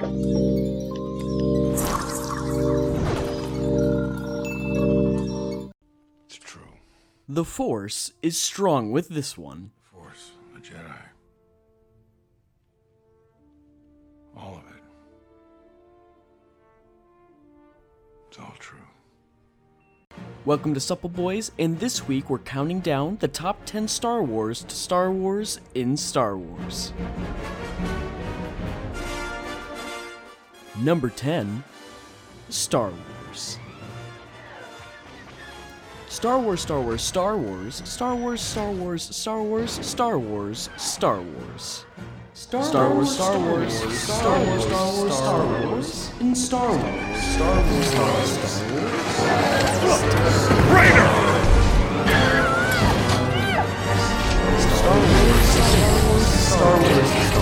It's true. The Force is strong with this one. Force, the Jedi. All of it. It's all true. Welcome to Supple Boys, and this week we're counting down the top 10 Star Wars to Star Wars in Star Wars. Number 10 Star Wars. Star Wars, Star Wars, Star Wars, Star Wars, Star Wars, Star Wars, Star Wars, Star Wars. Star Wars, Star Wars, Star Wars, Star Wars, Star Wars, in Star Wars, Star Wars, Star Wars, Star Wars. Star Wars, Star Wars, Star Wars, Star Wars,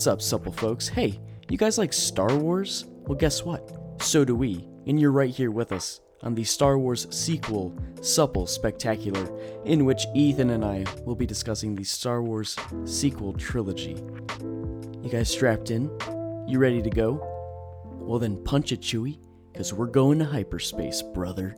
What's up, supple folks? Hey, you guys like Star Wars? Well, guess what? So do we, and you're right here with us on the Star Wars sequel, Supple Spectacular, in which Ethan and I will be discussing the Star Wars sequel trilogy. You guys strapped in? You ready to go? Well, then punch it, Chewie, because we're going to hyperspace, brother.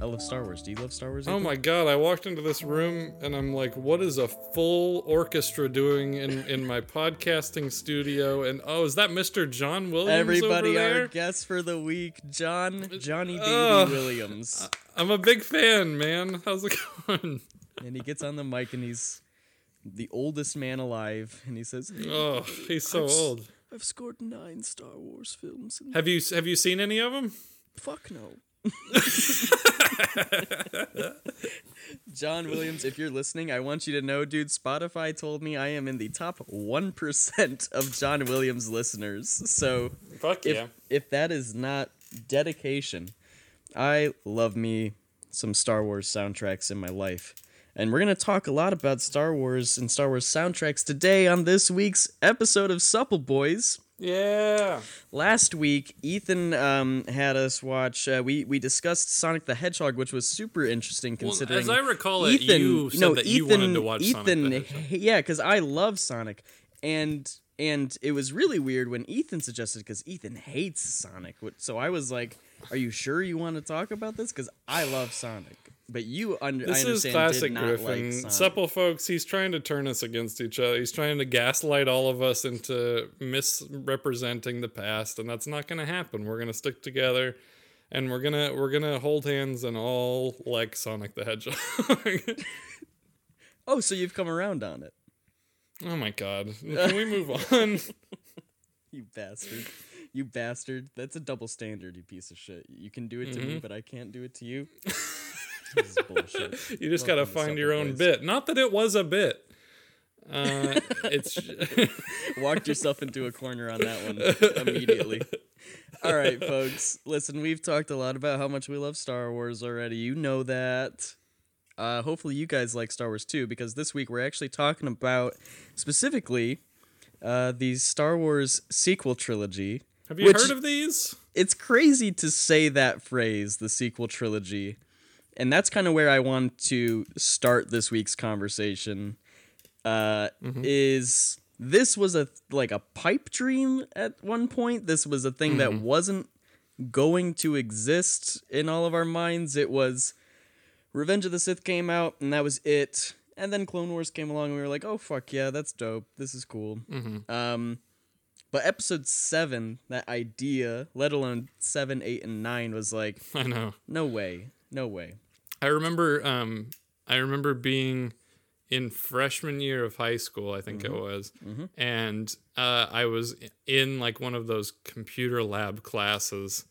I love Star Wars. Do you love Star Wars? Oh my god, I walked into this room and I'm like, what is a full orchestra doing in, in my podcasting studio? And oh, is that Mr. John Williams? Everybody, our guest for the week, John Johnny Baby Ugh. Williams, I'm a big fan, man. How's it going? and he gets on the mic and he's the oldest man alive, and he says, Oh, he's so old. "I've scored nine Star Wars films, Have you have you seen any of them? fuck no." John Williams, if you're listening, I want you to know, dude, Spotify told me I am in the top 1% of John Williams listeners. So Fuck if yeah. if that is not dedication, I love me some Star Wars soundtracks in my life. And we're going to talk a lot about Star Wars and Star Wars soundtracks today on this week's episode of Supple Boys. Yeah. Last week, Ethan um, had us watch. Uh, we we discussed Sonic the Hedgehog, which was super interesting Well, considering. as I recall it, you said that you wanted to watch Sonic Ethan, yeah, because I love Sonic, and and it was really weird when Ethan suggested because Ethan hates Sonic. So I was like, "Are you sure you want to talk about this?" Because I love Sonic, but you under This I is classic Griffin. like Supple folks, he's trying to turn us against each other. He's trying to gaslight all of us into misrepresenting the past, and that's not gonna happen. We're gonna stick together and we're gonna we're gonna hold hands and all like Sonic the Hedgehog. oh, so you've come around on it, oh my god. Can we move on? you bastard. You bastard. That's a double standard, you piece of shit. You can do it to Mm-hmm. me, but I can't do it to you. this is bullshit. You just gotta find your own Boys. bit. Not that it was a bit. Uh, it's Walked yourself into a corner on that one immediately. All right, folks. Listen, we've talked a lot about how much we love Star Wars already. You know that. Uh, hopefully, you guys like Star Wars too, because this week we're actually talking about specifically uh, the Star Wars sequel trilogy. Have you heard of these? It's crazy to say that phrase, the sequel trilogy. And that's kind of where I want to start this week's conversation. Uh, Is this was a like a pipe dream at one point? This was a thing that wasn't going to exist in all of our minds. It was Revenge of the Sith came out, and that was it. And then Clone Wars came along, and we were like, "Oh fuck yeah, that's dope. This is cool." Um, but episode seven, that idea, let alone seven, eight, and nine, was like, I know. no way, no way. I remember um I remember being in freshman year of high school, I think it was. And uh, I was in like one of those computer lab classes.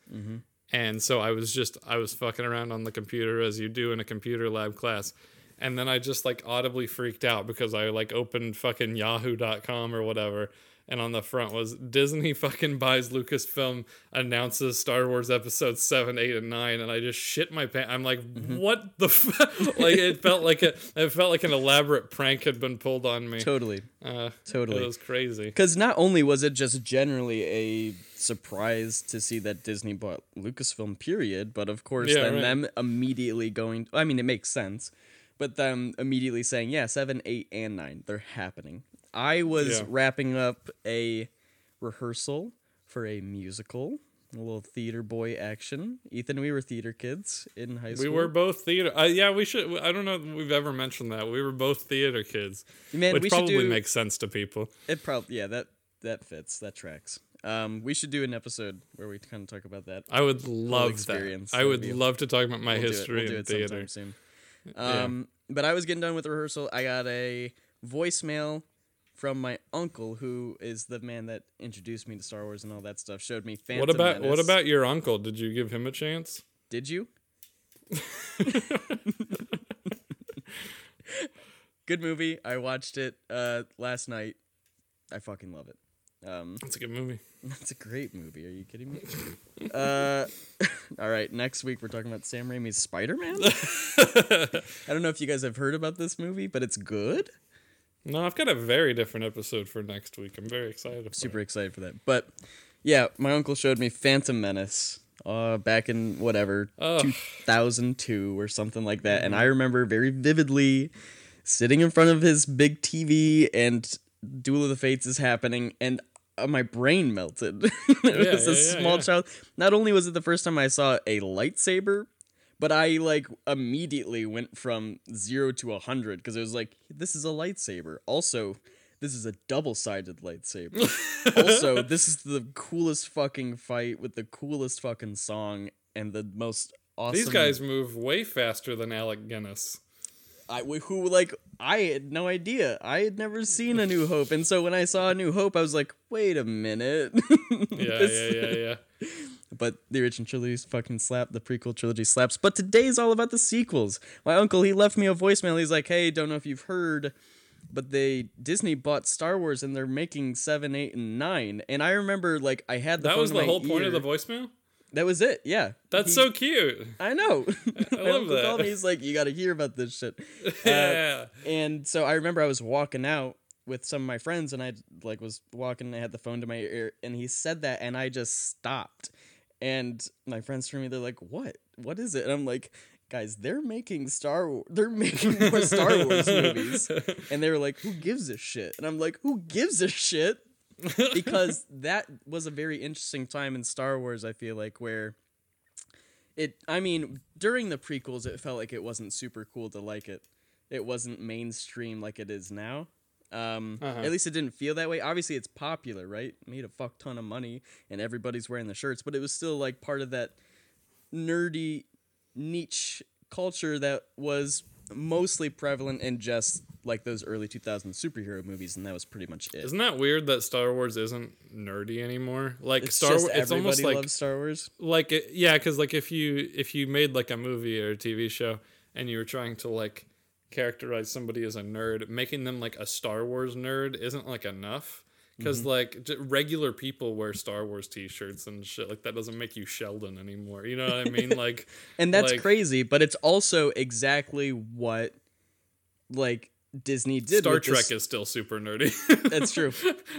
And so I was just I was fucking around on the computer as you do in a computer lab class. And then I just like audibly freaked out because I like opened fucking yahoo.com or whatever and on the front was Disney fucking buys Lucasfilm, announces Star Wars episodes seven, eight, and nine, and I just shit my pants. I'm like, Mm-hmm. what the fuck? like it felt like a, it felt like an elaborate prank had been pulled on me. Totally. Uh, Totally. it was crazy. Because not only was it just generally a surprise to see that Disney bought Lucasfilm, period, but of course, Yeah, then right. them immediately going. I mean, it makes sense, but them immediately saying, yeah, seven, eight, and nine, they're happening. I was Yeah. wrapping up a rehearsal for a musical, a little theater boy action. Ethan, we were theater kids in high school. We were both theater. Uh, yeah, we should. I don't know if we've ever mentioned that. We were both theater kids, Man, which we probably do- makes sense to people. It probably yeah that that fits that tracks. Um, we should do an episode where we kind of talk about that. I would love experience. that. I would love to talk about my We'll history we'll in theater. soon. Um, but I was getting done with rehearsal. I got a voicemail from my uncle, who is the man that introduced me to Star Wars and all that stuff. Showed me Phantom What about what about your uncle? Did you give him a chance? Did you? Good movie. I watched it uh, last night. I fucking love it. Um, It's a good movie. It's a great movie. Are you kidding me? uh, all right. Next week we're talking about Sam Raimi's Spider Man. I don't know if you guys have heard about this movie, but it's good. No, I've got a very different episode for next week. I'm very excited. For Super it. excited for that. But yeah, my uncle showed me Phantom Menace. Uh, back in whatever Ugh. 2002 or something like that, and I remember very vividly sitting in front of his big TV and Duel of the Fates is happening, and uh, my brain melted. it Yeah, was a yeah, yeah, small yeah. child. Not only was it the first time I saw a lightsaber, but I like immediately went from zero to a hundred because it was like, this is a lightsaber. Also, this is a double-sided lightsaber. also, this is the coolest fucking fight with the coolest fucking song and the most awesome. These guys move way faster than Alec Guinness. I who like I had no idea. I had never seen A New Hope, and so when I saw A New Hope, I was like, wait a minute. Yeah, This- yeah, yeah, yeah. But the original trilogy's fucking slap. The prequel trilogy slaps. But today's all about the sequels. My uncle, he left me a voicemail. He's like, "Hey, don't know if you've heard, but they Disney bought Star Wars and they're making seven, eight, and nine. And I remember, like, I had the That was the whole point of the voicemail. That was it. Yeah, That's He- so cute. I know. I love that. Called me. He's like, "You got to hear about this shit." Uh, yeah. And so I remember I was walking out with some of my friends and I like was walking and I had the phone to my ear and he said that and I just stopped. And my friends from me they're like, "What? What is it?" And I'm like, "Guys, they're making Star Wars. They're making more Star Wars movies." And they were like, "Who gives a shit?" And I'm like, "Who gives a shit?" because that was a very interesting time in Star Wars, I feel like where it I mean, during the prequels it felt like it wasn't super cool to like it. It wasn't mainstream like it is now. Um, Uh-huh. At least it didn't feel that way. Obviously, it's popular, right? Made a fuck ton of money, and everybody's wearing the shirts. But it was still like part of that nerdy niche culture that was mostly prevalent in just like those early 2000s superhero movies, and that was pretty much it. Isn't that weird that Star Wars isn't nerdy anymore? Like it's Star just Wars, it's everybody almost like loves Star Wars. like it, yeah, because like if you if you made like a movie or a TV show and you were trying to like characterize somebody as a nerd, making them like a Star Wars nerd isn't like enough. Because Mm-hmm. like j- regular people wear Star Wars T-shirts and shit like that doesn't make you Sheldon anymore. You know what I mean? Like, And that's like, crazy, but it's also exactly what like Disney did. Star Trek this- is still super nerdy. That's true.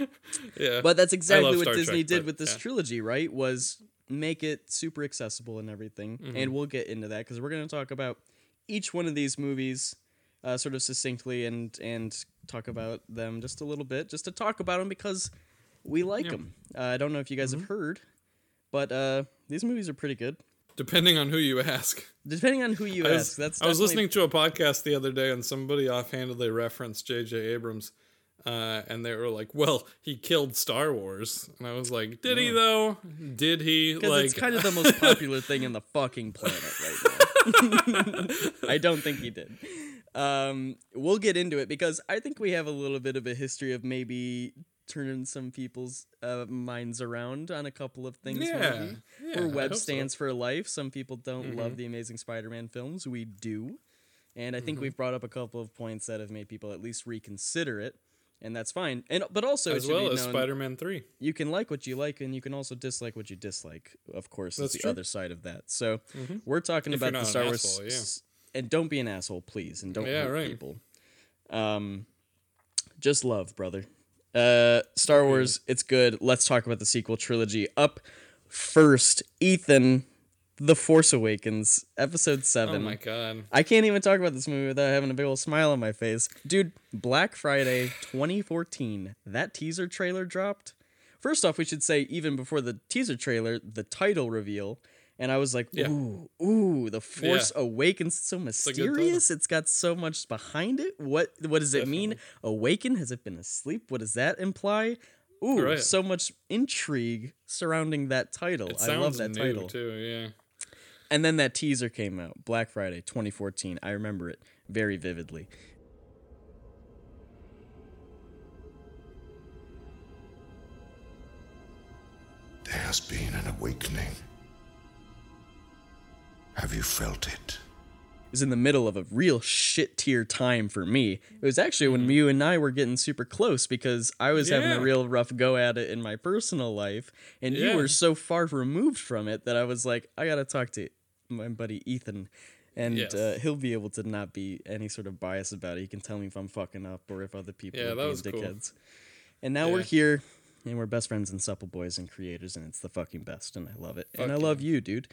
yeah, But that's exactly what Star Disney Trek, did but, with this yeah. trilogy, right? Was make it super accessible and everything. Mm-hmm. And we'll get into that because we're going to talk about each one of these movies uh, sort of succinctly and and talk about them just a little bit, just to talk about them because we like them. Uh, I don't know if you guys Mm-hmm. have heard, but uh, these movies are pretty good. depending on who you ask. Depending on who you I ask, was, that's I was listening to a podcast the other day and somebody offhandedly referenced J.J. Abrams. Uh, and they were like, "Well, he killed Star Wars," and I was like, "Did he though? Did he?" Because Like, it's kind of the most popular thing in the fucking planet right now. I don't think he did. Um, we'll get into it because I think we have a little bit of a history of maybe turning some people's uh, minds around on a couple of things. Yeah, yeah, web hope so. stands for life. Some people don't Mm-hmm. love the Amazing Spider-Man films. We do, and I think Mm-hmm. we've brought up a couple of points that have made people at least reconsider it, and that's fine. And but also as well as Spider-Man Three. you can like what you like and you can also dislike what you dislike of course That's is the true. other side of that so we're talking If about the star wars asshole, yeah. And don't be an asshole please and don't Yeah, hurt right. people um just love brother uh star wars it's good let's talk about the sequel trilogy up first ethan the force awakens episode 7 Oh my god. I can't even talk about this movie without having a big old smile on my face. Dude, Black Friday 2014, that teaser trailer dropped. First off, we should say, even before the teaser trailer, the title reveal. And I was like, Yeah. ooh, ooh, The Force Awakens. It's so a good mysterious. it's got so much behind it. What what does it mean? Awaken? Has it been asleep? What does that imply? Ooh, Right. so much intrigue surrounding that title. It I love that new title. too. Yeah. And then that teaser came out, Black Friday 2014. I remember it very vividly. There has been an awakening. Have you felt it? It was in the middle of a real shit tier time for me. It was actually when you and I were getting super close because I was having a Mm-hmm. Real rough go at it in my personal life, and you were so far removed from it that I was like, I gotta talk to my buddy Ethan. And Yes. uh, he'll be able to not be any sort of bias about it. He can tell me if I'm fucking up or if other people Yeah, are that being was cool. And now we're here, and we're best friends and supple boys and creators, and it's the fucking best, and I love it. and I Fuck love you, dude.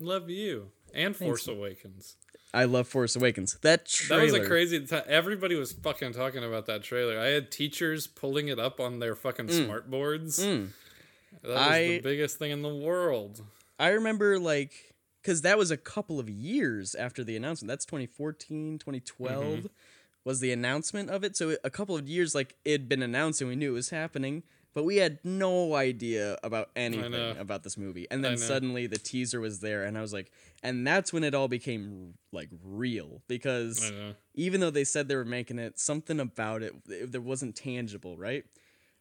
Love you and Force Awakens. I love Force Awakens. That That was a crazy time. Everybody was fucking talking about that trailer. I had teachers pulling it up on their fucking smart boards. That was Mm. I- the biggest thing in the world. I remember like because that was a couple of years after the announcement. That's 2014, 2012 Mm-hmm. was the announcement of it. So a couple of years like it'd been announced and we knew it was happening, but we had no idea about anything about this movie. And then suddenly the teaser was there and I was like and that's when it all became like real because even though they said they were making it, something about it, it there wasn't tangible, right?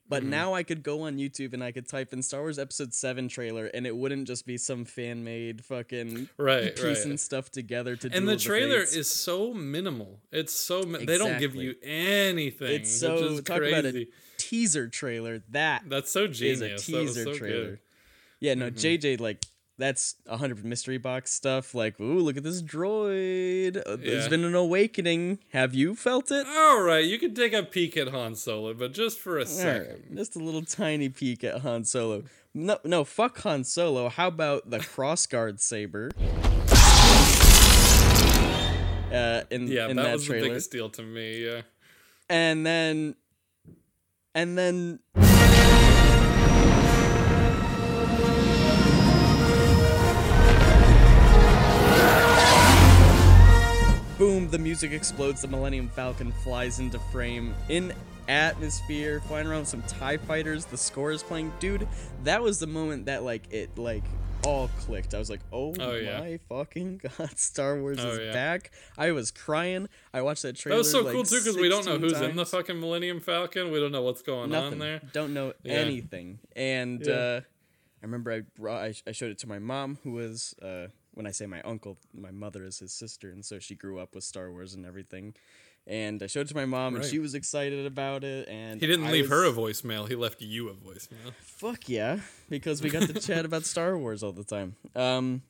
But Mm-hmm. now I could go on YouTube and I could type in Star Wars Episode 7 trailer and it wouldn't just be some fan made fucking Right, piecing right. stuff together to And the trailer Fates. is so minimal. It's so mi- they don't give you anything. it's so talk crazy. about a teaser trailer that That's so is genius. a That teaser so trailer. good. Yeah, no, Mm-hmm. JJ like that's a hundred mystery box stuff. Like, ooh, look at this droid. Uh, There's Yeah. been an awakening. Have you felt it? All right, you can take a peek at Han Solo, but just for a All second. right, just a little tiny peek at Han Solo. No, no, fuck Han Solo. How about the crossguard saber? Uh, in Yeah, in that, that, was trailer, the biggest deal to me. Yeah. and then, and then. Boom! The music explodes. The Millennium Falcon flies into frame in atmosphere, flying around some Tie fighters. The score is playing, dude. That was the moment that like it like all clicked. I was like, oh, Oh, yeah. my fucking god, Star Wars Oh, is yeah. back. I was crying. I watched that trailer. That was so like, cool too because we don't know 16 who's in the fucking Millennium Falcon. We don't know what's going Nothing. on there. Don't know Yeah. anything. And Yeah. uh, I remember I brought I, I showed it to my mom, who was uh, when I say my uncle, my mother is his sister, and so she grew up with Star Wars and everything. And I showed it to my mom, and she was excited about it. And He didn't I leave her a was- voicemail. He left you a voicemail. Fuck yeah, because we got to chat about Star Wars all the time. Um,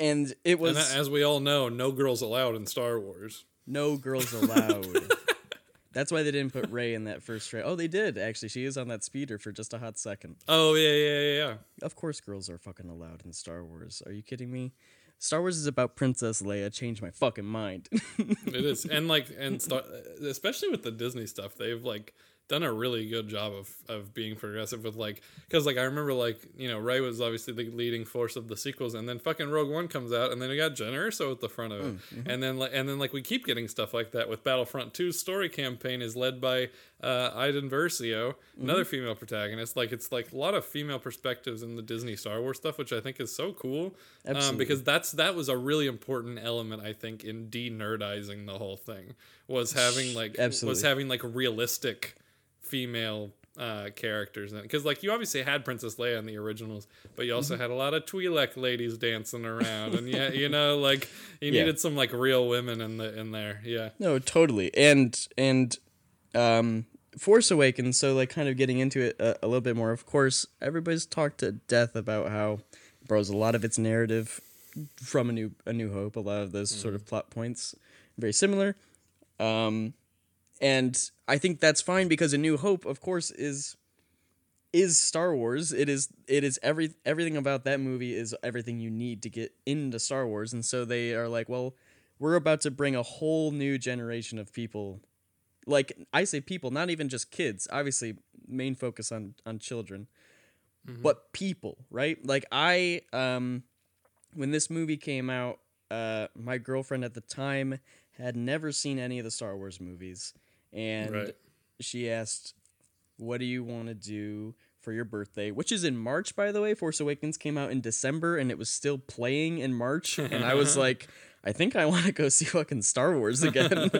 and it was And as we all know, no girls allowed in Star Wars. no girls allowed. That's why they didn't put Rey in that first trailer. Oh, they did actually. She is on that speeder for just a hot second. Oh yeah, yeah, yeah, yeah. Of course, girls are fucking allowed in Star Wars. Are you kidding me? Star Wars is about Princess Leia. Change my fucking mind. It is, and like, and Star, especially with the Disney stuff, they've like done a really good job of of being progressive with like, because like I remember like you know Rey was obviously the leading force of the sequels, and then fucking Rogue One comes out, and then we got Jyn Erso at the front of it, mm, mm-hmm. and then like and then like we keep getting stuff like that with Battlefront 2's story campaign is led by uh, Iden Versio, another female protagonist. Like it's like a lot of female perspectives in the Disney Star Wars stuff, which I think is so cool. Um, Absolutely. because that's that was a really important element I think in de-nerdizing the whole thing was having like was having like realistic female uh, characters because like you obviously had Princess Leia in the originals, but you Mm-hmm. also had a lot of Twi'lek ladies dancing around, and yeah, you know, like you Yeah. needed some like real women in the in there. Yeah, No, totally. And and um Force Awakens, so like kind of getting into it a, a little bit more. Of course, everybody's talked to death about how it borrows a lot of its narrative from a new a new hope, a lot of those sort of plot points very similar. Um and I think that's fine because a new hope of course is is Star Wars. It is it is every everything about that movie is everything you need to get into Star Wars. And so they are like, well, we're about to bring a whole new generation of people. Like I say people, not even just kids. Obviously, main focus on on children. But people, right? Like I um when this movie came out, uh my girlfriend at the time had never seen any of the Star Wars movies and Right. she asked what do you want to do for your birthday which is in march by the way force awakens came out in december and it was still playing in march and i was like i think i want to go see fucking star wars again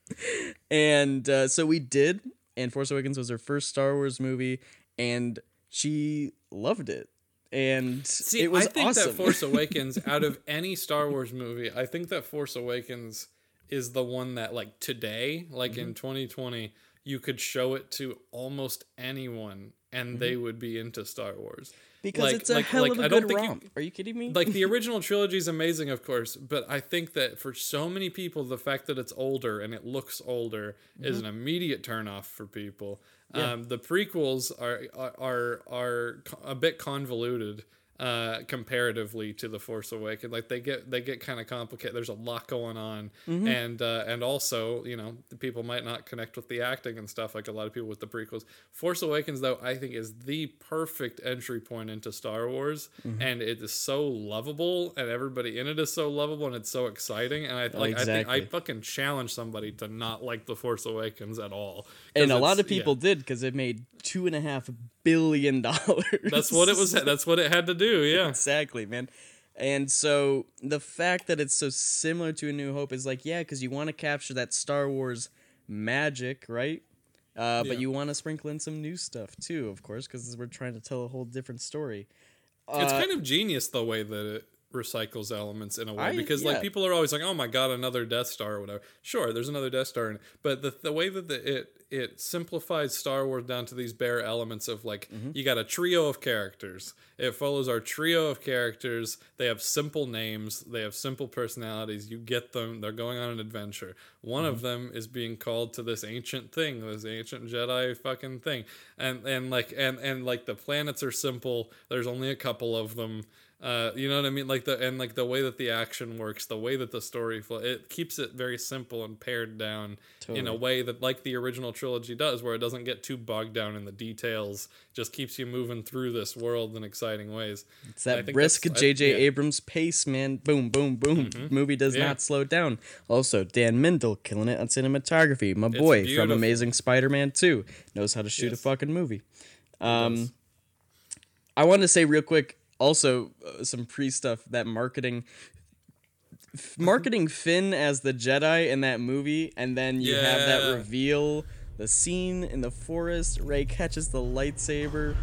and uh, so we did and force awakens was her first star wars movie and she loved it and See, it was I think awesome that Force Awakens, out of any Star Wars movie, I think that Force Awakens is the one that, like today, like Mm-hmm. in 2020, you could show it to almost anyone and they would be into Star Wars. Because like- it's a like- hell like, of a I good think you- romp are you kidding me Like the original trilogy is amazing, of course, but I think that for so many people, the fact that it's older and it looks older is Mm-hmm. an immediate turnoff for people. Um, the prequels are are are, are co- a bit convoluted uh, comparatively to the Force Awakens. Like they get they get kind of complicated. There's a lot going on, Mm-hmm. and uh, and also you know the people might not connect with the acting and stuff like a lot of people with the prequels. Force Awakens though I think is the perfect entry point into Star Wars, Mm-hmm. and it is so lovable, and everybody in it is so lovable, and it's so exciting. And I like I think I fucking challenge somebody to not like the Force Awakens at all. and a lot of people did because it made two and a half billion dollars. That's what it was. That's what it had to do. Yeah. exactly, man. And so the fact that it's so similar to A New Hope is like, yeah, because you want to capture that Star Wars magic, right? Uh, Yeah. But you want to sprinkle in some new stuff too, of course, because we're trying to tell a whole different story. it's Uh, kind of genius the way that it recycles elements in a way I- because yeah. like people are always like oh my god another death star or whatever sure there's another death star in it but the, the way that the, it it simplifies star wars down to these bare elements of like Mm-hmm. you got a trio of characters. It follows our trio of characters. They have simple names. They have simple personalities. You get them. They're going on an adventure. One Mm-hmm. of them is being called to this ancient thing this ancient jedi fucking thing. And and like and and like the planets are simple. There's only a couple of them uh, you know what I mean? Like the and like the way that the action works, the way that the story flow, it keeps it very simple and pared down in a way that like the original trilogy does, where it doesn't get too bogged down in the details. Just keeps you moving through this world in exciting ways. It's that brisk J.J. yeah. Mm-hmm. Abrams pace, man. Boom, boom, boom. Movie does Yeah. not slow down. Also, Dan Mindel killing it on cinematography. My boy from. Amazing Spider-Man 2 knows how to shoot Yes. a fucking movie. Um, I want to say real quick, also uh, some pre stuff that marketing. Marketing Finn as the Jedi in that movie, and then you have that reveal, the scene in the forest. Rey catches the lightsaber.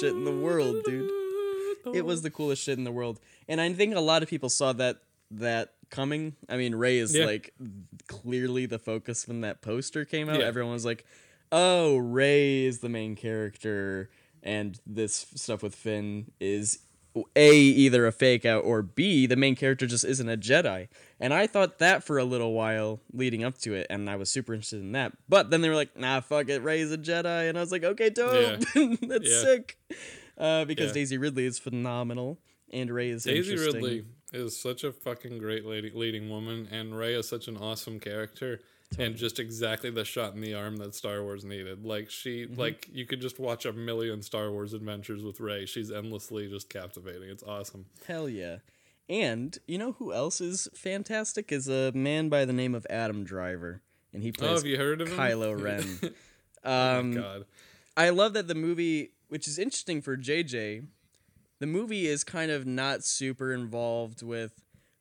Shit in the world, dude. It was the coolest shit in the world. And I think a lot of people saw that that coming. I mean, Rey is Yeah. like clearly the focus when that poster came out. Yeah. Everyone was like, "Oh, Rey is the main character." And this stuff with Finn is a either a fake out or b the main character just isn't a jedi and i thought that for a little while leading up to it and i was super interested in that but then they were like nah fuck it rey's a jedi and i was like okay dope that's Yeah. sick uh, because Yeah. daisy ridley is phenomenal and rey is Daisy. Ridley is such a fucking great lady, leading woman, and Rey is such an awesome character. And just exactly the shot in the arm that Star Wars needed. Like she Mm-hmm. like you could just watch a million Star Wars adventures with Rey. She's endlessly just captivating. It's awesome. Hell yeah. And you know who else is fantastic? Is a man by the name of Adam Driver, and he plays. Oh, plays have you heard of him? Kylo Ren. oh um, my god. I love that the movie, which is interesting for JJ, the movie is kind of not super involved with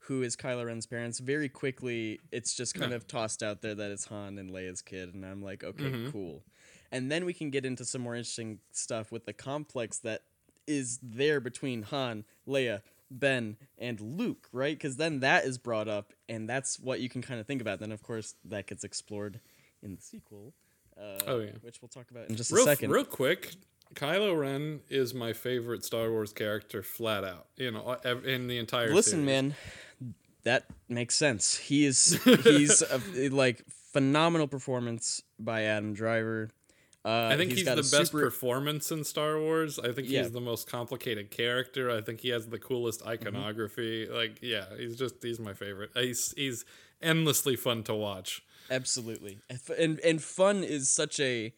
who is Kylo Ren's parents. Very quickly, it's just kind No. of tossed out there that it's Han and Leia's kid, and I'm like, okay, Mm-hmm. cool. And then we can get into some more interesting stuff with the complex that is there between Han, Leia, Ben, and Luke, right? Because then that is brought up, and that's what you can kind of think about. Then, of course, that gets explored in the sequel. Uh, Oh, yeah. which we'll talk about in just Real, a second. real quick, Kylo Ren is my favorite Star Wars character, flat out. You know, in the entire. Listen, series. man, that makes sense. He is he's a, like phenomenal performance by Adam Driver. Uh, I think he's, got the best super- performance in Star Wars. I think Yeah. he's the most complicated character. I think he has the coolest Mm-hmm. iconography. Like, yeah, he's just he's my favorite. He's he's endlessly fun to watch. Absolutely, and and fun is such a.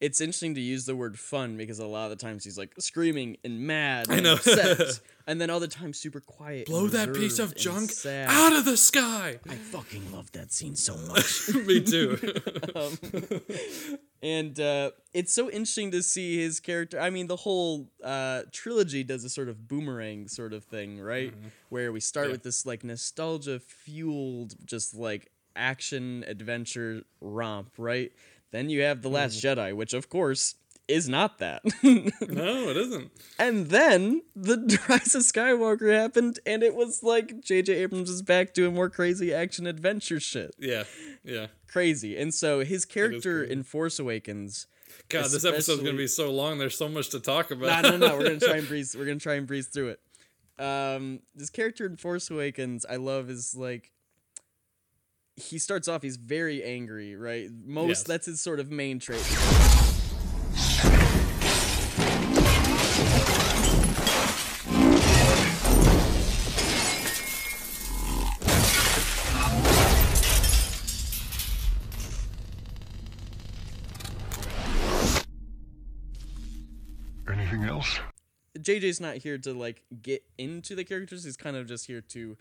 It's interesting to use the word fun because a lot of the times he's like screaming and mad and know. upset, and then other times super quiet. Blow that piece of junk sad. out of the sky. I fucking love that scene so much. Me too. and uh, it's so interesting to see his character. I mean, the whole uh, trilogy does a sort of boomerang sort of thing, right? Where we start Yeah. with this like nostalgia fueled, just like action adventure romp, right? Then you have the Last Jedi, which of course is not that. no, it isn't. and then the Rise of Skywalker happened, and it was like J.J. Abrams is back doing more crazy action adventure shit. Yeah, yeah. Crazy. And so his character in Force Awakens. God, this episode's gonna be so long. There's so much to talk about. no, no, no. We're gonna try and breeze. We're gonna try and breeze through it. Um, this character in Force Awakens, I love, is like he starts off. He's very angry, right? Most Yes. that's his sort of main trait. JJ's not here to like get into the characters. He's kind of just here to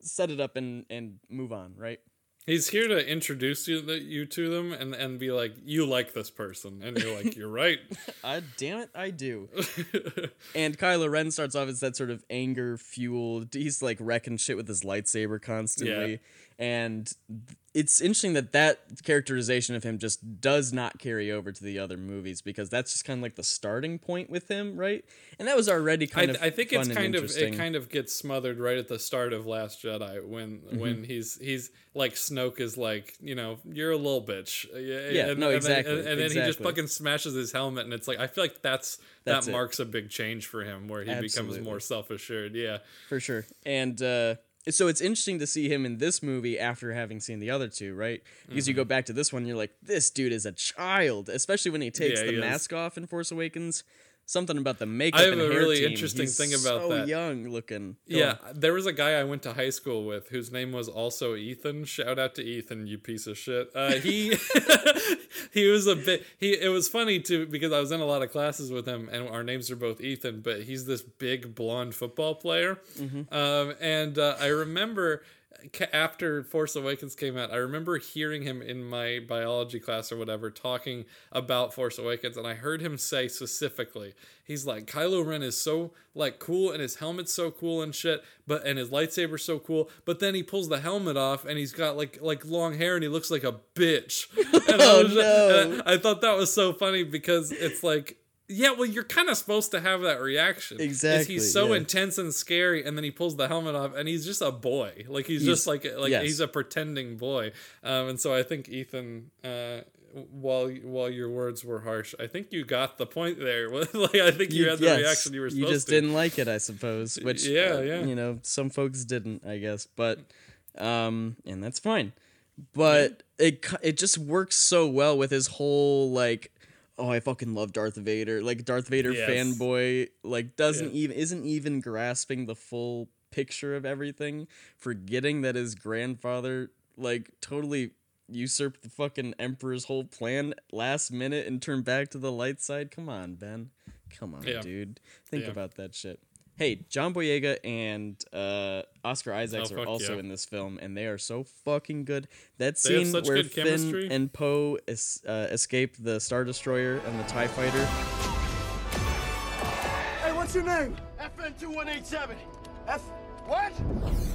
set it up and and move on, right? He's here to introduce you, the, you to them and, and be like, you like this person. And you're like, you're right. Uh, damn it, I do. and Kylo Ren starts off as that sort of anger fueled. He's like wrecking shit with his lightsaber constantly, and th- it's interesting that that characterization of him just does not carry over to the other movies because that's just kind of like the starting point with him, right? And that was already I, kind of I think it's kind of it kind of gets smothered right at the start of Last Jedi when Mm-hmm. when he's he's like Snoke is like you know you're a little bitch Yeah, and, no, and exactly, then, and, and then he just fucking smashes his helmet and it's like I feel like that's, That's that it. marks a big change for him where he becomes more self assured yeah for sure. And uh, so it's interesting to see him in this movie after having seen the other two, right? Because Mm-hmm. you go back to this one, you're like, this dude is a child, especially when he takes Yeah, the he is. mask off in Force Awakens. Something about the makeup. I have and a really team. interesting He's thing about so that. young looking. Go Yeah, on. there was a guy I went to high school with whose name was also Ethan. Shout out to Ethan, you piece of shit. Uh, he he was a bit. He it was funny too because I was in a lot of classes with him, and our names are both Ethan, but he's this big blonde football player. Um, and uh, I remember after Force Awakens came out, I remember hearing him in my biology class or whatever talking about Force Awakens, and I heard him say specifically, he's like, Kylo Ren is so like cool, and his helmet's so cool and shit, but and his lightsaber's so cool, but then he pulls the helmet off, and he's got like like long hair, and he looks like a bitch. And I Oh, was- no. and I thought that was so funny because it's like. Yeah, well, you're kind of supposed to have that reaction. Exactly, He's so yeah. intense and scary, and then he pulls the helmet off, and he's just a boy. Like he's, just like like yes. he's a pretending boy. Um, and so I think Ethan, uh, while while your words were harsh, I think you got the point there. like I think you, had the yes, reaction you were supposed to. I just to. didn't like it, I suppose. Which Yeah, uh, yeah. You know, some folks didn't, I guess, but um, and that's fine. But it it just works so well with his whole like. Oh, I fucking love Darth Vader. Like Darth Vader Yes. fanboy, like doesn't Yeah. even isn't even grasping the full picture of everything, forgetting that his grandfather like totally usurped the fucking emperor's whole plan last minute and turn back to the light side? Come on, Ben. Come on, Yeah. dude. Think Yeah. about that shit. Hey, John Boyega and uh, Oscar Isaacs Oh, are also yeah. in this film, and they are so fucking good. That They scene where Finn chemistry. and Poe es- uh, escape the Star Destroyer and the Tie Fighter. Hey, what's your name? FN2187. F. What?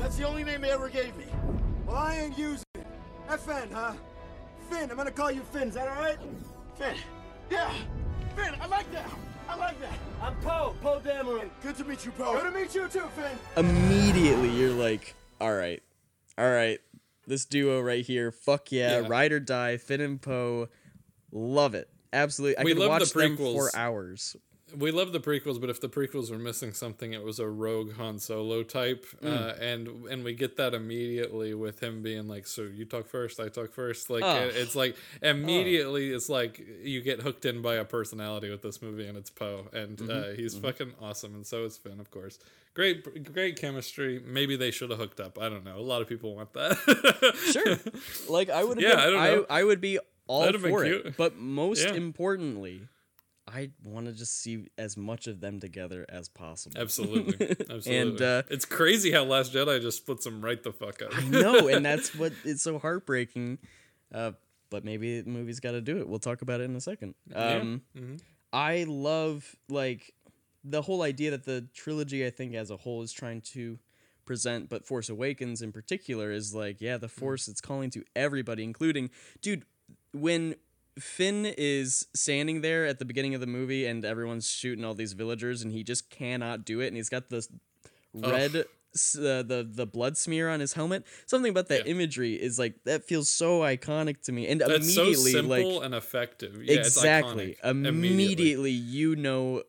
That's the only name they ever gave me. Well, I ain't using it. FN, huh? Finn, I'm gonna call you Finn. Is that all right? Finn. Yeah. Finn, I like that. I like that. I'm Poe, Poe Dameron. Good to meet you, Poe. Good to meet you too, Finn. Immediately, you're like, all right, all right, this duo right here, fuck yeah, Yeah. ride or die, Finn and Poe, love it, absolutely. I We could love the watch them for hours. We love the prequels, but if the prequels were missing something, it was a rogue Han Solo type, Hmm. uh, and and we get that immediately with him being like, "So you talk first, I talk first. Like Oh. it- it's like immediately, it's like you get hooked in by a personality with this movie, and it's Poe, and Mm-hmm. uh, he's fucking awesome, and so is Finn, of course. Great, great chemistry. Maybe they should have hooked up. I don't know. A lot of people want that. Sure, like I would. Yeah, been, I don't know. I, would be all That'd for it. But most Yeah. importantly, I want to just see as much of them together as possible. Absolutely, absolutely. And, uh, it's crazy how Last Jedi just splits them right the fuck up. no, and that's what it's so heartbreaking. Uh, but maybe the movie's got to do it. We'll talk about it in a second. Um, I love like the whole idea that the trilogy, I think, as a whole, is trying to present, but Force Awakens in particular is like, yeah, the Force. It's calling to everybody, including, dude, when. Finn is standing there at the beginning of the movie and everyone's shooting all these villagers and he just cannot do it and he's got this red uh, the the blood smear on his helmet. Something about that Yeah. imagery is like that feels so iconic to me, and That's so immediately simple like and effective. Yeah, exactly It's iconic. immediately, you know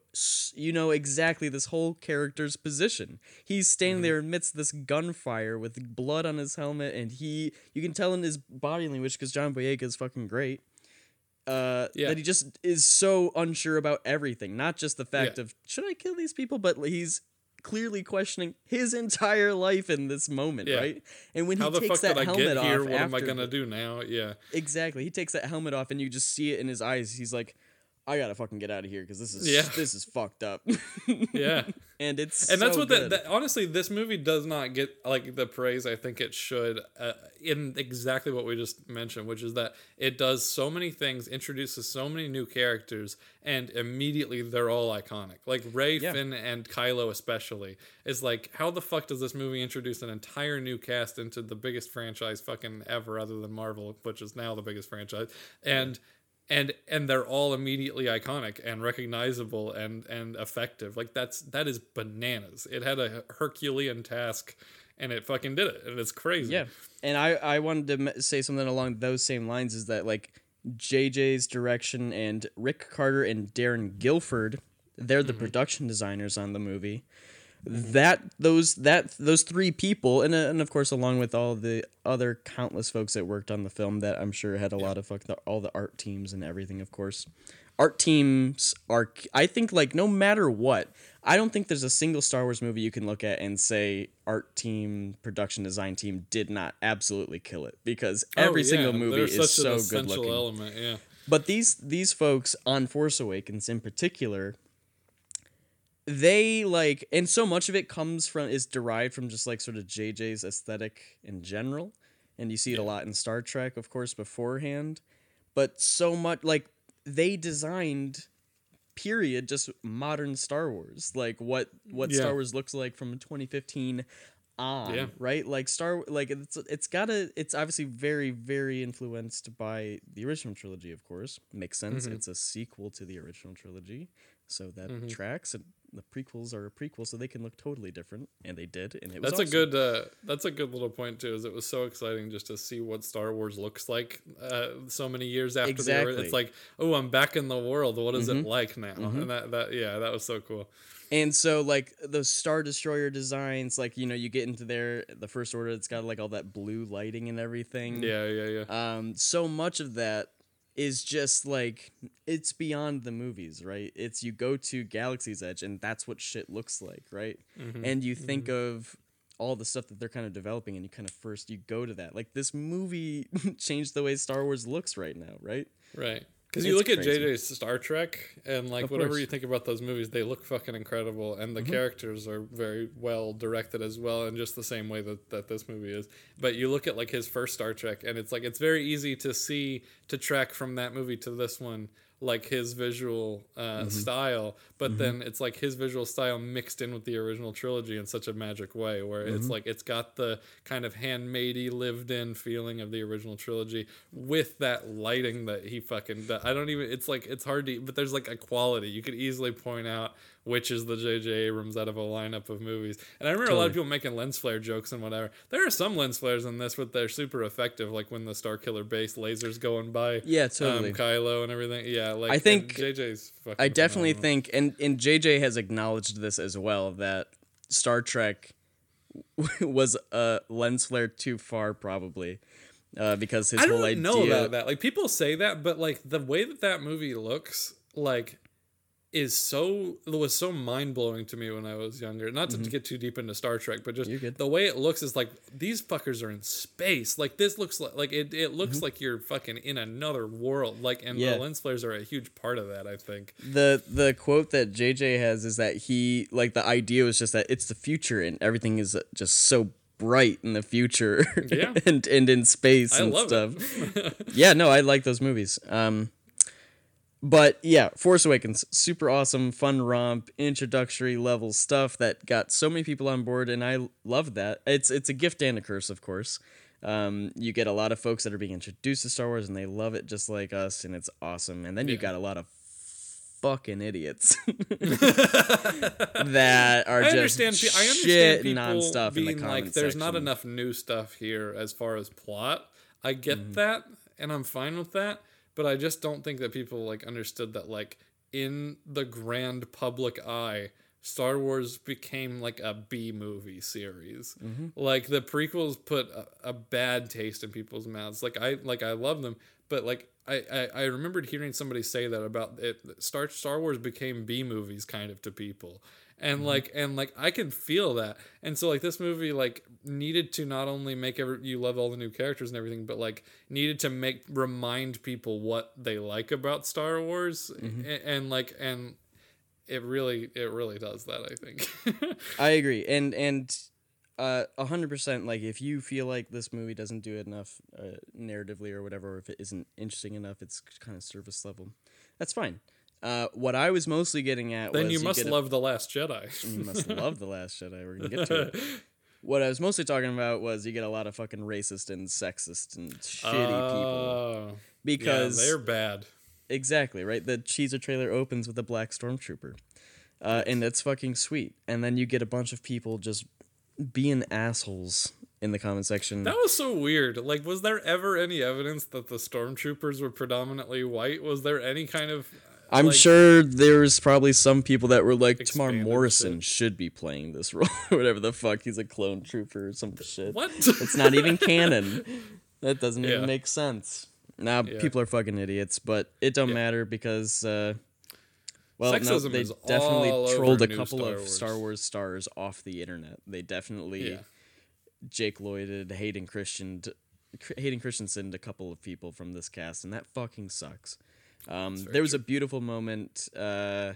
you know exactly this whole character's position. He's Mm-hmm. standing there amidst this gunfire with blood on his helmet, and he you can tell in his body language because John Boyega is fucking great. Uh, Yeah. that he just is so unsure about everything, not just the fact Yeah. of should I kill these people, but he's clearly questioning his entire life in this moment, Yeah. right? And when How he takes that helmet off? What am I gonna do now? Yeah, Exactly. He takes that helmet off, and you just see it in his eyes. He's like, "I gotta fucking get out of here because this is Yeah. this is fucked up." yeah. and it's and that's so what that, the honestly this movie does not get like the praise i think it should uh, in exactly what we just mentioned which is that it does so many things introduces so many new characters and immediately they're all iconic like rey Yeah. finn and kylo especially is like how the fuck does this movie introduce an entire new cast into the biggest franchise fucking ever other than marvel which is now the biggest franchise and and and they're all immediately iconic and recognizable and and effective like that's that is bananas it had a herculean task and it fucking did it and it's crazy yeah. And I I wanted to say something along those same lines is that like JJ's direction and Rick Carter and Darren Gilford, they're Mm-hmm. the production designers on the movie. That those that those three people and uh, and of course along with all the other countless folks that worked on the film that I'm sure had a lot of fuck the, all the art teams and everything of course. Art teams are I think like no matter what, I don't think there's a single Star Wars movie you can look at and say art team, production design team did not absolutely kill it because Oh, every yeah, single movie they're is so good looking. element yeah But these these folks on Force Awakens in particular, they like, and so much of it comes from is derived from just like sort of JJ's aesthetic in general, and you see it a lot in Star Trek, of course, beforehand. But so much like they designed period just modern Star Wars, like what what Yeah. Star Wars looks like from 2015 on, Yeah. right? Like Star like it's it's got to it's obviously very very influenced by the original trilogy, of course. Makes sense. Mm-hmm. It's a sequel to the original trilogy, so that tracks and the prequels are a prequel so they can look totally different and they did and it was that's a awesome. good uh, that's a good little point too is it was so exciting just to see what star wars looks like uh, so many years after Exactly. ori- it's like oh i'm back in the world what is Mm-hmm. it like now and that, that yeah that was so cool And so like those Star Destroyer designs, like you know, you get into there the first order, it's got like all that blue lighting and everything. yeah yeah yeah Um, so much of that is just like it's beyond the movies, right? It's you go to Galaxy's Edge and that's what shit looks like, right? Mm-hmm. And you think of all the stuff that they're kind of developing and you kind of first you go to that. Like this movie changed the way Star Wars looks right now, right? Right. Because you look crazy. at JJ's Star Trek and like Of whatever course. Mm-hmm. you think about those movies, they look fucking incredible, and the characters are very well directed as well, in just the same way that that this movie is. But you look at like his first Star Trek, and it's like it's very easy to see to track from that movie to this one, like his visual uh, Mm-hmm. style. But then it's like his visual style mixed in with the original trilogy in such a magic way, where Mm-hmm. it's like it's got the kind of handmadey, lived in feeling of the original trilogy with that lighting that he fucking. That I don't even. It's like it's hard to. But there's like a quality you could easily point out which is the J.J. Abrams out of a lineup of movies. And I remember a lot of people making lens flare jokes and whatever. There are some lens flares in this, but they're super effective, like when the Starkiller base lasers going by. Yeah, totally. Um, Kylo and everything. Yeah, like I think- JJ's. Fucking I definitely phenomenal. think, and and JJ has acknowledged this as well that Star Trek was a lens flare too far, probably, uh, because his I whole don't idea. know about that. Like people say that, but like the way that that movie looks, like, is so was so mind blowing to me when I was younger. Not to get too deep into Star Trek, but just Mm-hmm. The way it looks is like these fuckers are in space. Like this looks like like it. It looks like you're fucking in another world. Like and Mm-hmm. Yeah. the lens flares are a huge part of that. I think. the the quote that JJ has is that he like the idea was just that it's the future and everything is just so bright in the future Yeah. and and in space I and stuff. yeah, no, I like those movies. Um but yeah, Force Awakens, super awesome, fun romp, introductory level stuff that got so many people on board, and I love that. It's it's a gift and a curse, of course. Um, you get a lot of folks that are being introduced to Star Wars, and they love it just like us, and it's awesome. And then you got a lot of fucking idiots that are I just understand. I shit understand people nonstop in the being like, "There's not enough new stuff here as far as plot." I get Mm-hmm. that, and I'm fine with that. But I just don't think that people like understood that, like, in the grand public eye, Star Wars became like a B movie series. Mm-hmm. Like the prequels put a, a bad taste in people's mouths. Like I like I love them, but like I, I I remembered hearing somebody say that about it. Star Star Wars became B movies kind of to people, and like and like I can feel that. And so like this movie like needed to not only make every, you love all the new characters and everything, but like needed to make remind people what they like about Star Wars, and, and like and it really it really does that. I think. I agree, and and uh, a hundred percent. Like, if you feel like this movie doesn't do it enough uh, narratively or whatever, or if it isn't interesting enough, it's kind of surface level. That's fine. Uh, what I was mostly getting at then you must a- love the Last Jedi. you must love the Last Jedi. We're gonna get to it. What I was mostly talking about was you get a lot of fucking racist and sexist and shitty people Oh, because yeah, they're bad. Exactly, right? The teaser trailer opens with a black stormtrooper. Uh, and it's fucking sweet. And then you get a bunch of people just being assholes in the comment section. That was so weird. Like, was there ever any evidence that the stormtroopers were predominantly white? Was there any kind of? I'm like- sure there's probably some people that were like, Temuera Morrison should be playing this role, whatever the fuck. He's a clone trooper or some shit. What? It's not even canon. That doesn't Yeah. even make sense. Now Yeah. people are fucking idiots, but it don't Yeah. matter because uh well, no, they definitely trolled a couple Star of Wars. Star Wars stars off the internet. They definitely. Jake Lloyded, Hayden Christian, Hayden Christensen, a couple of people from this cast, and that fucking sucks. Um, there was a beautiful moment uh,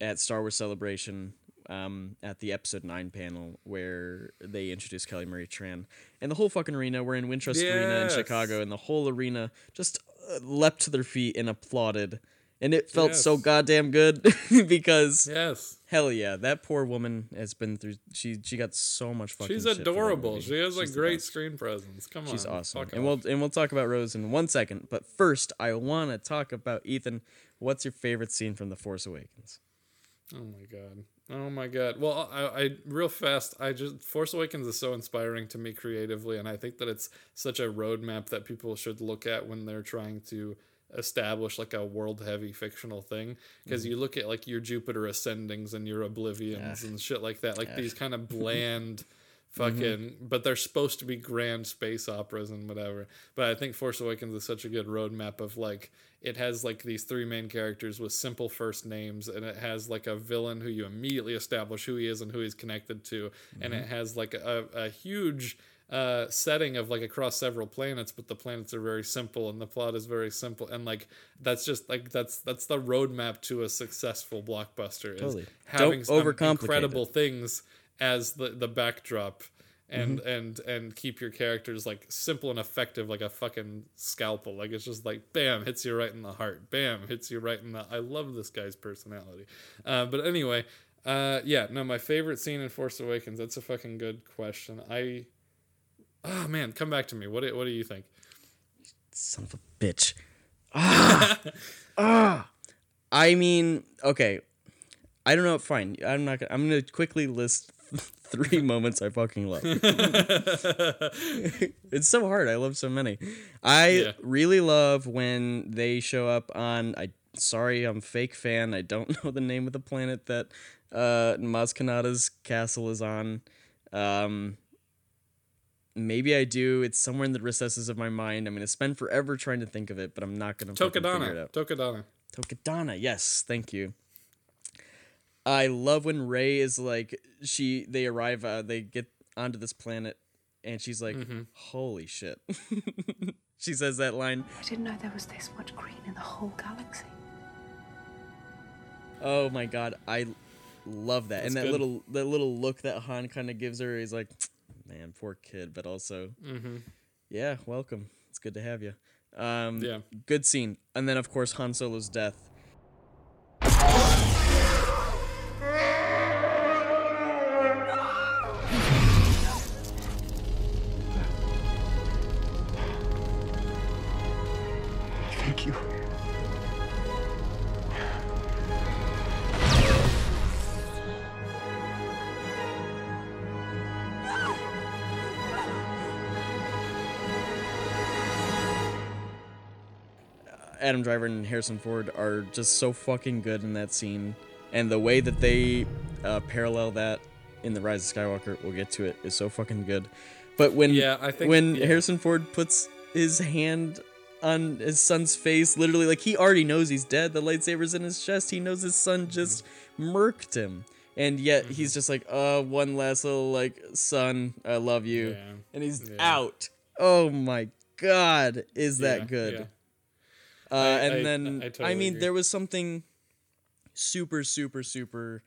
at Star Wars Celebration um, at the episode nine panel where they introduced Kelly Marie Tran, and the whole fucking arena. We're in Wintrust Arena in Chicago, and the whole arena just uh, leapt to their feet and applauded. And it felt so goddamn good because yes, hell yeah, that poor woman has been through. She she got so much fucking. she's adorable. She has a She's the great screen presence. Come on, She's awesome. And off. we'll and we'll talk about Rose in one second. But first, I want to talk about Ethan. What's your favorite scene from The Force Awakens? Oh my god. Oh my god. Well, I, I real fast. I just Force Awakens is so inspiring to me creatively, and I think that it's such a roadmap that people should look at when they're trying to establish like a world heavy fictional thing. Because mm-hmm. you look at like your Jupiter ascendings and your Oblivions and shit like that, like these kind of bland mm-hmm. fucking but they're supposed to be grand space operas and whatever. But i think force awakens is such a good roadmap of like it has like these three main characters with simple first names and it has like a villain who you immediately establish who he is and who he's connected to and it mm-hmm. has like a, a huge uh, setting of like across several planets but the planets are very simple and the plot is very simple. And like that's just like that's that's the roadmap to a successful blockbuster is Totally. having Don't some incredible things as the the backdrop and and and keep your characters like simple and effective like a fucking scalpel. Like it's just like bam hits you right in the heart. Bam hits you right in the i love this guy's personality. Uh, but anyway uh yeah no my favorite scene in force awakens that's a fucking good question. I oh man come back to me what do, what do you think Son of a bitch. Ah. ah. I mean, okay. I don't know. Fine. I'm not. Gonna, I'm gonna quickly list three moments I fucking love. it's so hard. I love so many. I Yeah. really love when they show up on. I sorry, I'm fake fan. I don't know the name of the planet that uh, Maz Kanata's castle is on. Um, maybe I do. It's somewhere in the recesses of my mind. I'm gonna spend forever trying to think of it, but I'm not gonna fucking figure it out. takodana Takodana, yes, thank you. I love when Rey is like she they arrive uh, they get onto this planet and she's like holy shit. she says that line, I didn't know there was this much green in the whole galaxy. "Oh my god, I love that." That's and that good. little that little look that Han kind of gives her is like, "Man, poor kid," but also Yeah, welcome. It's good to have you. Um Yeah. good scene. And then of course Han Solo's death. Adam Driver and Harrison Ford are just so fucking good in that scene, and the way that they uh, parallel that in the Rise of Skywalker, we'll get to it, is so fucking good. But when Yeah, I think- when yeah. Harrison Ford puts his hand on his son's face, literally like he already knows he's dead. The lightsaber's in his chest. He knows his son just murked him, and yet Mm-hmm. he's just like, uh, one last little like son, I love you, Yeah. and he's out. Oh my god, is that good? Uh, I- and I- then I I, totally mean, agree. there was something super, super, super.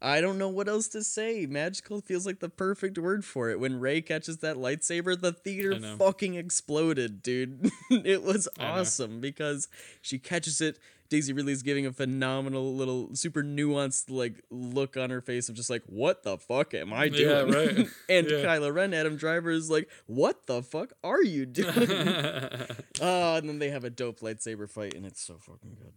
I don't know what else to say. Magical feels like the perfect word for it. When Rey catches that lightsaber, the theater fucking exploded, dude. it was awesome because she catches it. Daisy Ridley's giving a phenomenal little, super nuanced like look on her face of just like, "What the fuck am I doing? Yeah, doing?" right. and Yeah. Kylo Ren, Adam Driver is like, "What the fuck are you doing?" Oh, and then they have a dope lightsaber fight, and it's so fucking good.